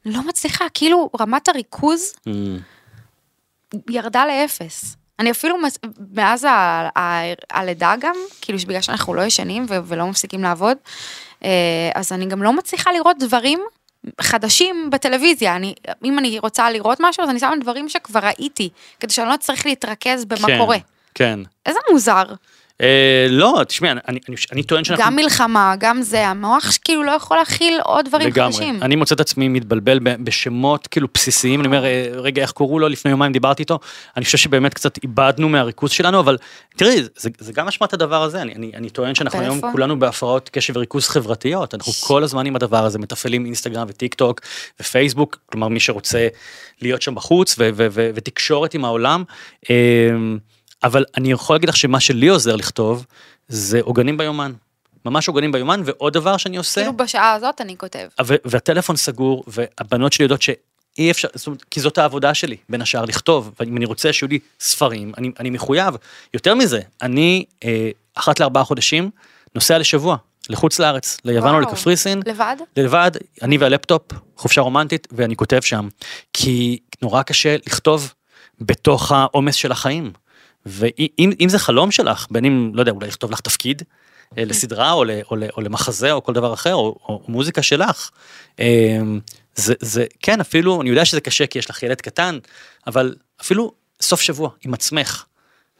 Speaker 2: לא מצליחה, כאילו רמת הריכוז
Speaker 3: אמ,
Speaker 2: ירדה לאפס. אני אפילו מס- מאז ה- ה- הלידה גם, כאילו שבגלל שאנחנו לא ישנים ו- ולא מפסיקים לעבוד, אה, אז אני גם לא מצליחה לראות דברים חדשים בטלוויזיה. אני, אם אני רוצה לראות משהו, אז אני שמה דברים שכבר ראיתי, כדי שאני לא צריך להתרכז במה
Speaker 3: כן,
Speaker 2: קורה.
Speaker 3: כן.
Speaker 2: איזה מוזר.
Speaker 3: אה, לא, תשמעי, אני- אני- אני- אני טוען שאנחנו...
Speaker 2: גם מלחמה, גם זה, המוח כאילו לא יכול להכיל עוד דברים
Speaker 3: לגמרי.
Speaker 2: חדשים.
Speaker 3: אני מוצא את עצמי מתבלבל בשמות כאילו בסיסיים, אני אומר, אה, רגע, איך קראו לו? לפני יומיים דיברתי איתו. אני חושב שבאמת קצת איבדנו מהריכוז שלנו, אבל תראי, זה, זה גם אשמת הדבר הזה, אני, אני, אני טוען שאנחנו היום
Speaker 2: הפלאפון?
Speaker 3: כולנו בהפרעות קשב וריכוז חברתיות, אנחנו כל הזמן עם הדבר הזה, מתפעלים אינסטגרם וטיק טוק ופייסבוק, כלומר מי שרוצה להיות שם בחוץ ו- ו- ו- ותקשורת עם העולם. אה, אבל אני יכול להגיד לך שמה שלי עוזר לכתוב, זה עוגנים ביומן. ממש עוגנים ביומן, ועוד דבר שאני עושה,
Speaker 2: כאילו בשעה הזאת אני כותב.
Speaker 3: ו- והטלפון סגור, והבנות שלי יודעות שאי אפשר, זאת אומרת, כי זאת העבודה שלי, בין השאר לכתוב, ואם אני רוצה שיהיו לי ספרים, אני, אני מחויב. יותר מזה, אני אה, אחת לארבעה חודשים נוסע לשבוע, לחוץ לארץ, ליוון או
Speaker 2: וואו.
Speaker 3: לקפריסין,
Speaker 2: לבד?
Speaker 3: לבד, אני והלפטופ, חופשה רומנטית, ואני כותב שם. כי נורא קשה לכתוב בתוך העומס של החיים. ואם אם זה חלום שלך, בין אם, לא יודע, אולי לכתוב לך תפקיד, אה, לסדרה או, או, או למחזה או כל דבר אחר, או, או מוזיקה שלך, אה, זה, זה, כן, אפילו, אני יודע שזה קשה כי יש לך ילד קטן, אבל אפילו סוף שבוע עם עצמך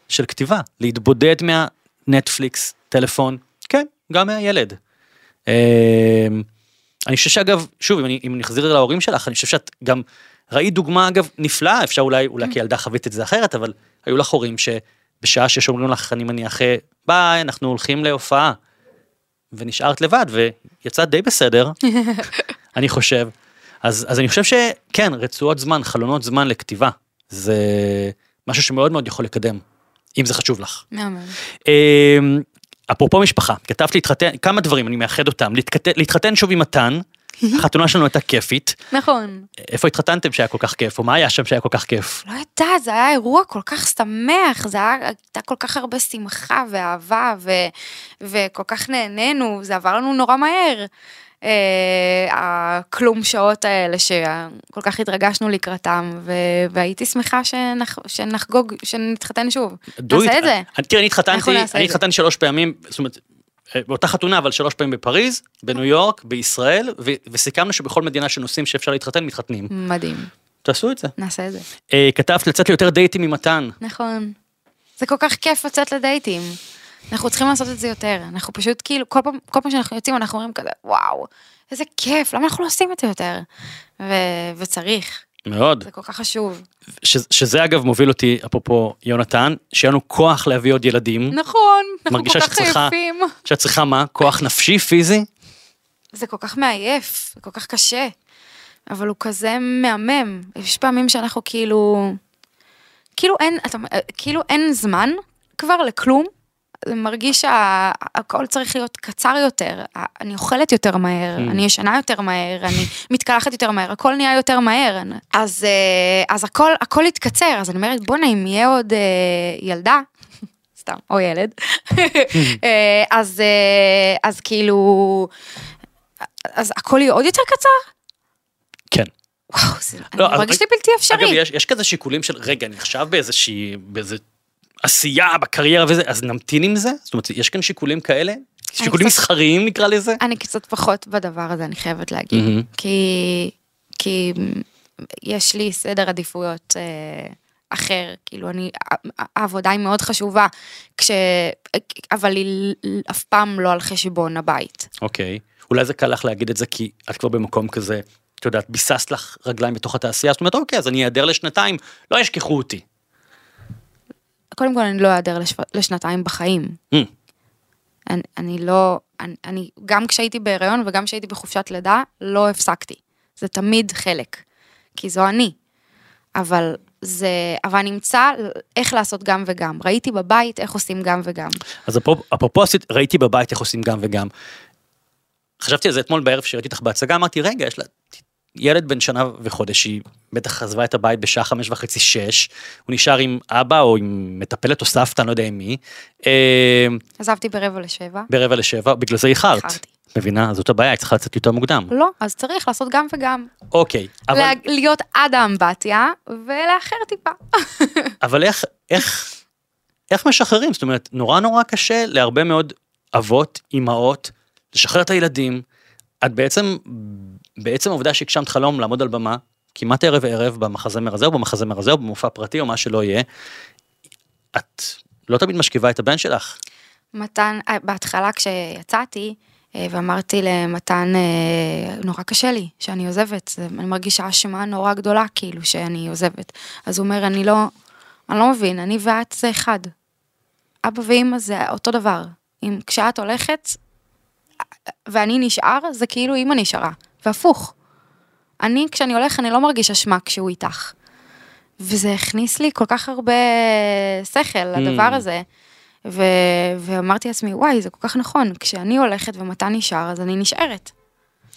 Speaker 3: של כתיבה, להתבודד מהנטפליקס, טלפון, כן, גם מהילד. אה, אני חושב שאגב, שוב, אם אני, אם נחזיר להורים שלך, אני חושב שאת גם ראית דוגמה אגב נפלאה, אפשר אולי, אולי כילדה חווית את זה אחרת, אבל היו לך הורים שבשעה שש אומרים לך, אני מניח, אה, ביי, אנחנו הולכים להופעה, ונשארת לבד, ויצאת די בסדר, אני חושב. אז, אז אני חושב שכן, רצועות זמן, חלונות זמן לכתיבה, זה משהו שמאוד מאוד יכול לקדם, אם זה חשוב לך. אמ, אפרופו משפחה, כתבת להתחתן, כמה דברים, אני מאחד אותם, להתחתן, להתחתן שוב עם מתן, החתונה שלנו הייתה כיפית,
Speaker 2: נכון.
Speaker 3: איפה התחתנתם שהיה כל כך כיף, או מה היה שם שהיה כל כך כיף?
Speaker 2: לא יודעת, זה היה אירוע כל כך שמח, זה היה, הייתה כל כך הרבה שמחה ואהבה, ו, וכל כך נהנינו, זה עבר לנו נורא מהר. אה, הכלום שעות האלה שכל כך התרגשנו לקראתם, ו, והייתי שמחה שנח, שנחגוג, שנתחתן שוב. נעשה. את זה.
Speaker 3: תראה, אני התחתנתי, שלוש פעמים, זאת אומרת, באותה חתונה, אבל שלוש פעמים בפריז, בניו יורק, בישראל, ו- וסיכמנו שבכל מדינה שנוסעים שאפשר להתחתן, מתחתנים.
Speaker 2: מדהים,
Speaker 3: תעשו את זה.
Speaker 2: נעשה את זה.
Speaker 3: אה, כתבת לצאת ליותר דייטים עם מתן.
Speaker 2: נכון. זה כל כך כיף לצאת לדייטים. אנחנו צריכים לעשות את זה יותר. אנחנו פשוט כאילו, כל פעם, כל פעם שאנחנו יוצאים אנחנו אומרים כזה, וואו, איזה כיף, למה אנחנו לא עושים את זה יותר? ו- וצריך,
Speaker 3: מאוד.
Speaker 2: זה כל כך חשוב.
Speaker 3: ש- שזה אגב מוביל אותי, אפרופו יונתן, שיהיה לנו כוח להביא עוד ילדים.
Speaker 2: נכון, אנחנו
Speaker 3: מרגישה
Speaker 2: כל כך
Speaker 3: שצריכה-
Speaker 2: עייפים.
Speaker 3: שאת צריכה מה? כוח נפשי, פיזי?
Speaker 2: זה כל כך מעייף, זה כל כך קשה, אבל הוא כזה מהמם. יש פעמים שאנחנו כאילו, כאילו אין, אתה, כאילו אין זמן כבר לכלום. זה מרגיש שהכל צריך להיות קצר יותר, אני אוכלת יותר מהר,
Speaker 3: Mm.
Speaker 2: אני ישנה יותר מהר, אני מתקלחת יותר מהר, הכל נהיה יותר מהר. אז, אה, אז הכל, הכל התקצר, אז אני אומרת, בואנה, אם יהיה עוד אה, ילדה, סתם, או ילד, אה, אז, אז כאילו, אז הכל יהיה עוד יותר קצר?
Speaker 3: כן.
Speaker 2: וואו, זה
Speaker 3: לא,
Speaker 2: מרגיש לי בלתי אפשרי.
Speaker 3: אגב, יש, יש כזה שיקולים של, רגע, אני עכשיו באיזושהי, באיזה עשייה בקריירה וזה, אז נמתין עם זה? זאת אומרת, יש כאן שיקולים כאלה? שיקולים מסחריים נקרא לזה?
Speaker 2: אני קצת פחות בדבר הזה, אני חייבת להגיד.
Speaker 3: מהמם.
Speaker 2: כי, כי יש לי סדר עדיפויות אה, אחר, כאילו אני, העבודה היא מאוד חשובה, כש, אבל היא אף פעם לא על חשבון הבית.
Speaker 3: אוקיי. אולי זה קל לך להגיד את זה כי את כבר במקום כזה, את יודעת, ביססת לך רגליים בתוך התעשייה, זאת אומרת, אוקיי, אז אני אעדר לשנתיים, לא ישכחו אותי.
Speaker 2: קודם כל אני לא אעדר לשו, לשנתיים בחיים.
Speaker 3: Mm.
Speaker 2: אני, אני לא, אני, אני, גם כשהייתי בהיריון וגם כשהייתי בחופשת לידה, לא הפסקתי. זה תמיד חלק, כי זו אני. אבל זה, אבל אני אמצא איך לעשות גם וגם. ראיתי בבית איך עושים גם וגם.
Speaker 3: אז אפרופו, עשית- ראיתי בבית איך עושים גם וגם. חשבתי על זה אתמול בערב שראיתי אותך בהצגה, אמרתי, רגע, יש לה ילד בן שנה וחודש, היא בטח עזבה את הבית בשעה חמש וחצי, שש, הוא נשאר עם אבא או עם מטפלת או סבתא, אני לא יודע עם מי, אה,
Speaker 2: עזבתי ברבע לשבע,
Speaker 3: ברבע לשבע, בגלל זה איחרת. מבינה? זאת הבעיה, היא צריכה לצאת יותר מוקדם.
Speaker 2: לא, אז צריך לעשות גם וגם.
Speaker 3: אוקיי, אבל,
Speaker 2: לה, להיות עד האמבטיה ולאחר טיפה.
Speaker 3: אבל איך, איך, איך משחררים? זאת אומרת, נורא נורא קשה להרבה מאוד אבות, אימהות, לשחרר את הילדים. את בעצם, בעצם העובדה שהגשמת חלום לעמוד על במה, כמעט ערב ערב במחזמר הזה או במחזמר הזה או במופע פרטי או מה שלא יהיה, את לא תמיד משכיבה את הבן שלך.
Speaker 2: מתן, אה, בהתחלה כשיצאתי, אה, ואמרתי למתן, אה, נורא קשה לי שאני עוזבת, אני מרגישה אשמה נורא גדולה, כאילו, שאני עוזבת. אז הוא אומר, אני לא, אני לא מבין, אני ואת זה אחד. אבא ואמא זה אותו דבר. אם כשאת הולכת, ואני נשאר, זה כאילו אמא נשארה, והפוך. אני, כשאני הולך, אני לא מרגיש אשמה כשהוא איתך. וזה הכניס לי כל כך הרבה שכל, הדבר
Speaker 3: Mm.
Speaker 2: הזה. ו... ואמרתי לעצמי, וואי, זה כל כך נכון, כשאני הולכת ומתן נשאר, אז אני נשארת.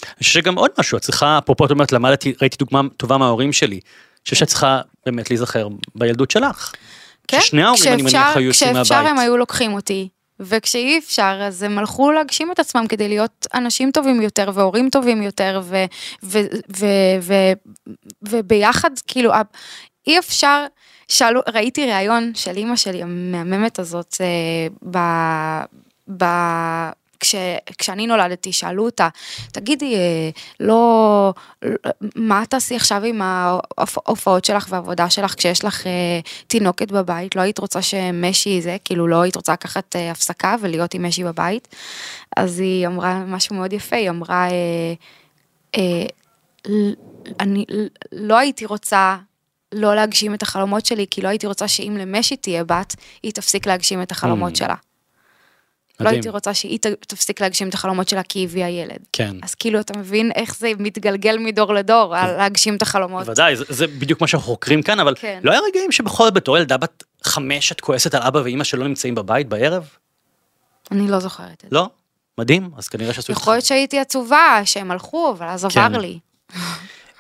Speaker 3: אני חושב שגם עוד משהו, את צריכה, אפרופו את אומרת, למדתי, ראיתי דוגמה טובה מההורים שלי. אני חושב שאת צריכה באמת להיזכר בילדות שלך.
Speaker 2: כן?
Speaker 3: ששני ההורים, אני מניח, היו יוצאים
Speaker 2: כשאפשר
Speaker 3: מהבית.
Speaker 2: הם היו לוקחים אותי, וכשאי אפשר, אז הם הלכו להגשים את עצמם כדי להיות אנשים טובים יותר, והורים טובים יותר. וביחד, כאילו, אי אפשר, שאלו, ראיתי ראיון של אימא שלי המהממת הזאת, אה, ב... ב... כש, כשאני נולדתי, שאלו אותה, תגידי, אה, לא, לא- מה תעשי עכשיו עם ההופעות שלך והעבודה שלך כשיש לך אה, תינוקת בבית? לא היית רוצה שמשי זה, כאילו לא היית רוצה לקחת אה, הפסקה ולהיות עם משי בבית? אז היא אמרה משהו מאוד יפה, היא אמרה, אה, אה, אני לא הייתי רוצה לא להגשים את החלומות שלי, כי לא הייתי רוצה שאם למשי תהיה בת, היא תפסיק להגשים את החלומות
Speaker 3: Mm.
Speaker 2: שלה. לא
Speaker 3: מדהים.
Speaker 2: הייתי רוצה שהיא תפסיק להגשים את החלומות שלה כי היא הביאה ילד.
Speaker 3: כן.
Speaker 2: אז כאילו, אתה מבין איך זה מתגלגל מדור לדור, על להגשים את החלומות.
Speaker 3: בוודאי, זה, זה בדיוק מה שאנחנו חוקרים כאן, אבל
Speaker 2: כן.
Speaker 3: לא היה רגעים שבכל זאת בתור ילדה בת חמש את כועסת על אבא ואימא שלא נמצאים בבית בערב?
Speaker 2: אני לא זוכרת את זה.
Speaker 3: לא? מדהים, אז כנראה שעשו
Speaker 2: יכול להיות שהייתי עצובה שהם הלכו, אבל אז
Speaker 3: כן.
Speaker 2: עבר לי.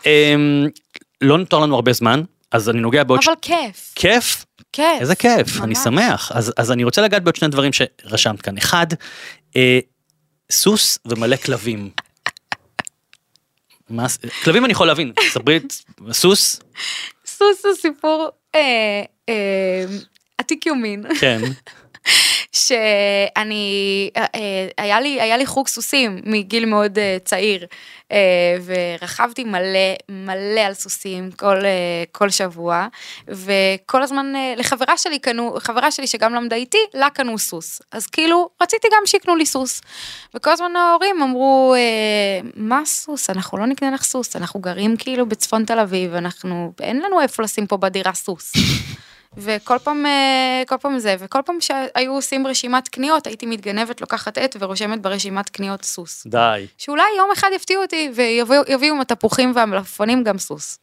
Speaker 3: אמ, לא נותר לנו הרבה זמן, אז אני נוגע בעוד... ש-
Speaker 2: אבל כיף,
Speaker 3: כיף?
Speaker 2: כיף.
Speaker 3: איזה כיף, אני
Speaker 2: ממש.
Speaker 3: שמח. אז, אז אני רוצה לגעת בעוד שני דברים שרשמת כאן. אחד, אה, סוס ומלא כלבים. מה, כלבים אני יכול להבין, ספרי, סוס,
Speaker 2: סוס זה סיפור אה, אה, עתיק יומין.
Speaker 3: כן,
Speaker 2: שאני, אה, אה, היה לי, היה לי חוג סוסים מגיל מאוד אה, צעיר, ורכבתי מלא, מלא על סוסים כל, כל שבוע, וכל הזמן לחברה שלי קנו, חברה שלי שגם למדה איתי, לה קנו סוס. אז כאילו, רציתי גם שיקנו לי סוס. וכל הזמן ההורים אמרו, מה סוס? אנחנו לא נקנה לך סוס, אנחנו גרים כאילו בצפון תל אביב, אנחנו, אין לנו איפה לשים פה בדירה סוס. וכל פעם, אה, כל פעם זה, וכל פעם שהיו עושים רשימת קניות, הייתי מתגנבת, לוקחת עט ורושמת ברשימת קניות סוס.
Speaker 3: די.
Speaker 2: שאולי יום אחד יפתיעו אותי ויביאו יביאו עם התפוחים והמלפפונים גם סוס.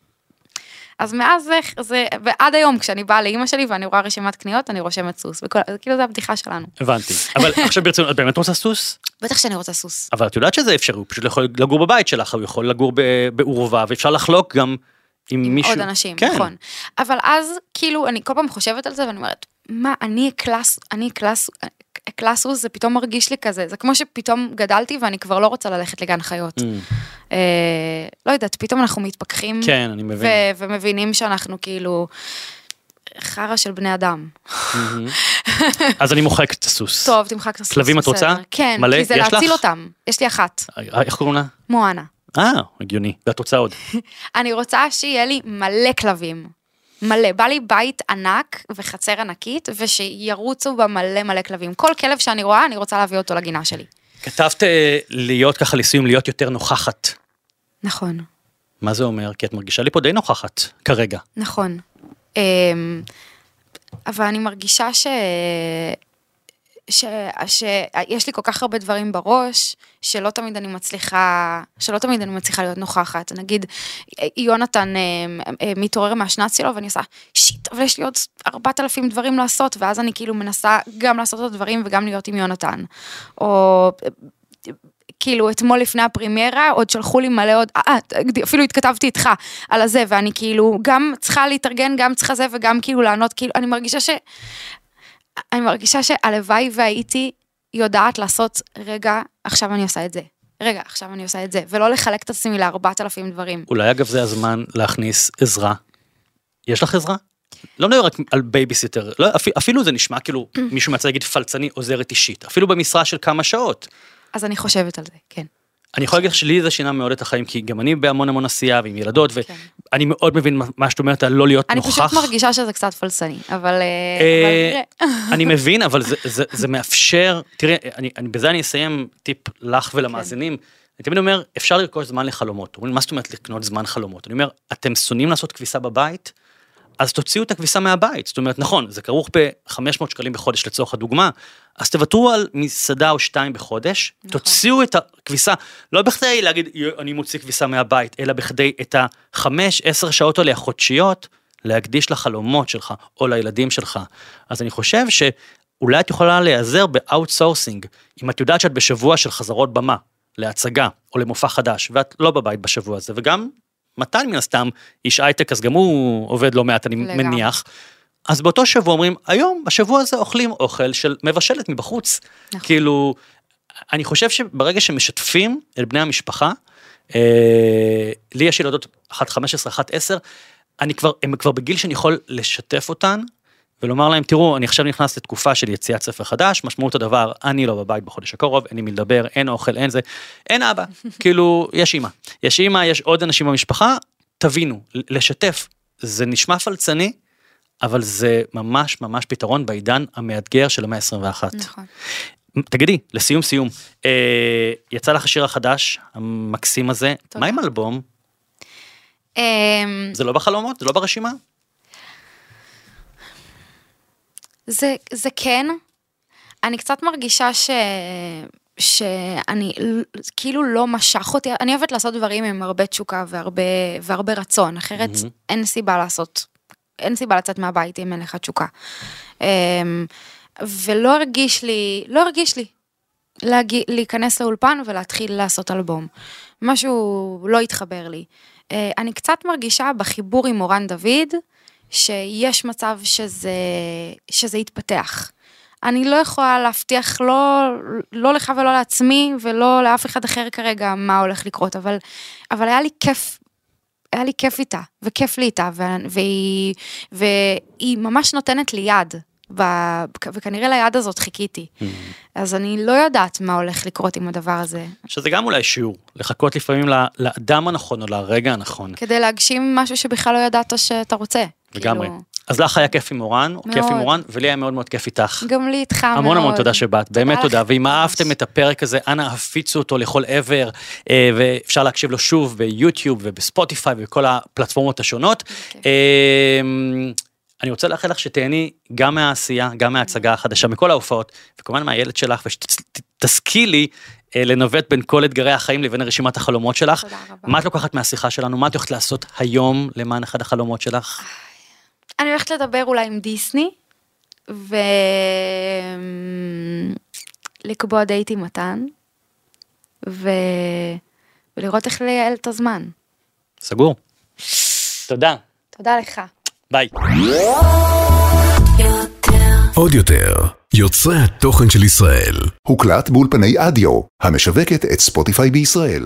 Speaker 2: אז מאז זה, זה, ועד היום כשאני באה לאימא שלי ואני רואה רשימת קניות, אני רושמת סוס, וכל, כאילו זה הבדיחה שלנו.
Speaker 3: הבנתי. אבל עכשיו ברצינות, את באמת רוצה סוס?
Speaker 2: בטח שאני רוצה סוס.
Speaker 3: אבל את יודעת שזה אפשרי, הוא פשוט יכול לגור בבית שלך, הוא יכול לגור בעורבה, ואפשר לחלוק גם עם
Speaker 2: עם
Speaker 3: מישהו.
Speaker 2: עוד אנשים,
Speaker 3: כן.
Speaker 2: נכון. אבל אז, כאילו, אני כל פעם חושבת על זה ואני אומרת, מה, אני קלאס, אני קלאס, קלאסוס, זה פתאום מרגיש לי כזה, זה כמו שפתאום גדלתי ואני כבר לא רוצה ללכת לגן חיות.
Speaker 3: Mm,
Speaker 2: אה, לא יודעת, פתאום אנחנו מתפכחים.
Speaker 3: כן, אני מבין.
Speaker 2: ו- ומבינים שאנחנו כאילו חרא של בני אדם.
Speaker 3: מהמם. אז אני מוחק את הסוס.
Speaker 2: טוב, תמחק את הסוס.
Speaker 3: כלבים את רוצה?
Speaker 2: כן,
Speaker 3: מלא?
Speaker 2: כי זה להציל? אותם. יש לי אחת,
Speaker 3: איך קוראים לה?
Speaker 2: מואנה.
Speaker 3: אה, הגיוני. ואת רוצה עוד.
Speaker 2: אני רוצה שיהיה לי מלא כלבים. מלא, בא לי בית ענק וחצר ענקית, ושירוצו בה מלא מלא כלבים. כל כלב שאני רואה, אני רוצה להביא אותו לגינה שלי.
Speaker 3: כתבת אה, להיות ככה לסיום, להיות יותר נוכחת.
Speaker 2: נכון,
Speaker 3: מה זה אומר? כי את מרגישה לי פה די נוכחת, כרגע.
Speaker 2: נכון. אמ, אבל אני מרגישה ש... ש... שיש לי כל כך הרבה דברים בראש, שלא תמיד אני מצליחה, שלא תמיד אני מצליחה להיות נוכחת. נגיד, יונתן אה, אה, מתעורר מהשנץ שלו ואני עושה, שיט, אבל יש לי עוד 4,000 דברים לעשות, ואז אני כאילו מנסה גם לעשות את הדברים וגם להיות עם יונתן. או כאילו אתמול לפני הפרימיירה עוד שלחו לי מלא עוד, אה, אפילו התכתבתי איתך על הזה ואני כאילו גם צריכה להתארגן, גם צריכה זה וגם כאילו לענות, כאילו אני מרגישה ש... אני מרגישה שהלוואי והייתי יודעת לעשות רגע, עכשיו אני עושה את זה. רגע, עכשיו אני עושה את זה, ולא לחלק את עצמי לארבעת אלפים דברים.
Speaker 3: אולי אגב זה הזמן להכניס עזרה. יש לך עזרה? לא מדבר רק על בייביסיטר, לא, אפילו, אפילו זה נשמע כאילו מישהו מה זה להגיד פלצני עוזרת אישית, אפילו במשרה של כמה שעות.
Speaker 2: אז אני חושבת על זה, כן.
Speaker 3: אני יכול להגיד לך שלי זה שינה מאוד את החיים, כי גם אני בהמון המון עשייה ועם ילדות,
Speaker 2: כן.
Speaker 3: ואני מאוד מבין מה- שאת אומרת על לא להיות
Speaker 2: אני
Speaker 3: נוכח.
Speaker 2: פשוט מרגישה שזה קצת פלסני, אבל... אה,
Speaker 3: אה,
Speaker 2: אבל.
Speaker 3: אני מבין, אבל זה, זה, זה מאפשר, תראי, אני, אני, בזה אני אסיים טיפ לך ולמאזינים. אני תמיד אומר, אפשר לרכוש זמן לחלומות. אומרים, מה זאת אומרת לקנות זמן חלומות? אני אומר, אתם שונאים לעשות כביסה בבית? אז תוציאו את הכביסה מהבית. זאת אומרת, נכון, זה כרוך ב-500 שקלים בחודש לצורך הדוגמה, אז תוותרו על מסעדה או שתיים בחודש,
Speaker 2: נכון.
Speaker 3: תוציאו את הכביסה, לא בכדי להגיד, "יו, אני מוציא כביסה מהבית, אלא בכדי את החמש, עשר שעות האלה החודשיות, להקדיש לחלומות שלך או לילדים שלך. אז אני חושב שאולי את יכולה להיעזר ב outsourcing, אם את יודעת שאת בשבוע של חזרות במה, להצגה או למופע חדש, ואת לא בבית בשבוע הזה, וגם מתן מן הסתם, איש הייטק, אז גם הוא עובד לא מעט, אני
Speaker 2: לגמרי.
Speaker 3: מניח. אז באותו שבוע אומרים, היום, בשבוע הזה אוכלים אוכל של מבשלת מבחוץ.
Speaker 2: נכון.
Speaker 3: כאילו, אני חושב שברגע שמשתפים את בני המשפחה, אה, לי יש ילדות אחת 15, אחת 10, אני כבר, הם כבר בגיל שאני יכול לשתף אותן, ולומר להם, תראו, אני עכשיו נכנס לתקופה של יציאת ספר חדש, משמעות הדבר, אני לא בבית בחודש הקרוב, אין לי מי לדבר, אין אוכל, אין זה, אין אבא, כאילו, יש אימא. יש אימא, יש עוד אנשים במשפחה, תבינו, לשתף, זה נשמע פלצני, אבל זה ממש ממש פתרון בעידן המאתגר של המאה ה-21.
Speaker 2: נכון.
Speaker 3: תגידי, לסיום סיום, אה, יצא לך השיר החדש, המקסים הזה,
Speaker 2: תודה.
Speaker 3: מה עם אלבום?
Speaker 2: אמ,
Speaker 3: זה לא בחלומות? זה לא ברשימה?
Speaker 2: זה, זה כן. אני קצת מרגישה ש... שאני כאילו לא משך אותי, אני אוהבת לעשות דברים עם הרבה תשוקה והרבה, והרבה רצון, אחרת
Speaker 3: מהמם.
Speaker 2: אין סיבה לעשות, אין סיבה לצאת מהבית אם אין לך תשוקה. אמ, ולא הרגיש לי, לא הרגיש לי להגיע, להיכנס לאולפן ולהתחיל לעשות אלבום. משהו לא התחבר לי. אה, אני קצת מרגישה בחיבור עם מורן דוד, שיש מצב שזה, שזה יתפתח. אני לא יכולה להבטיח לא, לא לך ולא לעצמי ולא לאף אחד אחר כרגע מה הולך לקרות, אבל, אבל היה לי כיף, היה לי כיף איתה, וכיף לי איתה, והיא, והיא ממש נותנת לי יד, וכנראה ליד הזאת חיכיתי. אז אני לא יודעת מה הולך לקרות עם הדבר הזה.
Speaker 3: שזה גם אולי שיעור, לחכות לפעמים לאדם הנכון או לרגע הנכון.
Speaker 2: כדי להגשים משהו שבכלל לא ידעת שאתה רוצה.
Speaker 3: לגמרי.
Speaker 2: כאילו,
Speaker 3: אז לך היה כיף עם מורן, או כיף עם
Speaker 2: מאוד.
Speaker 3: מורן, ולי היה מאוד מאוד כיף איתך.
Speaker 2: גם לי איתך מאוד.
Speaker 3: המון המון תודה שבאת, באמת תודה. ואם. אהבתם את הפרק הזה, אנא הפיצו אותו לכל עבר, אה, ואפשר להקשיב לו שוב ביוטיוב ובספוטיפיי ובכל הפלטפורמות השונות.
Speaker 2: בכיף.
Speaker 3: אה, אני רוצה לאחל לך שתהני גם מהעשייה, גם מההצגה החדשה, מכל ההופעות, וכמובן מהילד שלך, ושתשכילי לנווט בין כל אתגרי החיים לבין רשימת החלומות שלך.
Speaker 2: תודה רבה.
Speaker 3: מה את לוקחת מהשיחה שלנו? מה את הולכת לעשות היום למען אחד החלומות שלך?
Speaker 2: אני הולכת לדבר אולי עם דיסני, ולקבוע דייט עם מתן, ו... ולראות איך לייעל את הזמן.
Speaker 3: סגור. תודה.
Speaker 2: תודה לך.
Speaker 3: ביי.
Speaker 1: עוד יותר, יוצרי התוכן של ישראל.
Speaker 4: הוקלט באולפני אדיו, המשווקת את ספוטיפיי בישראל.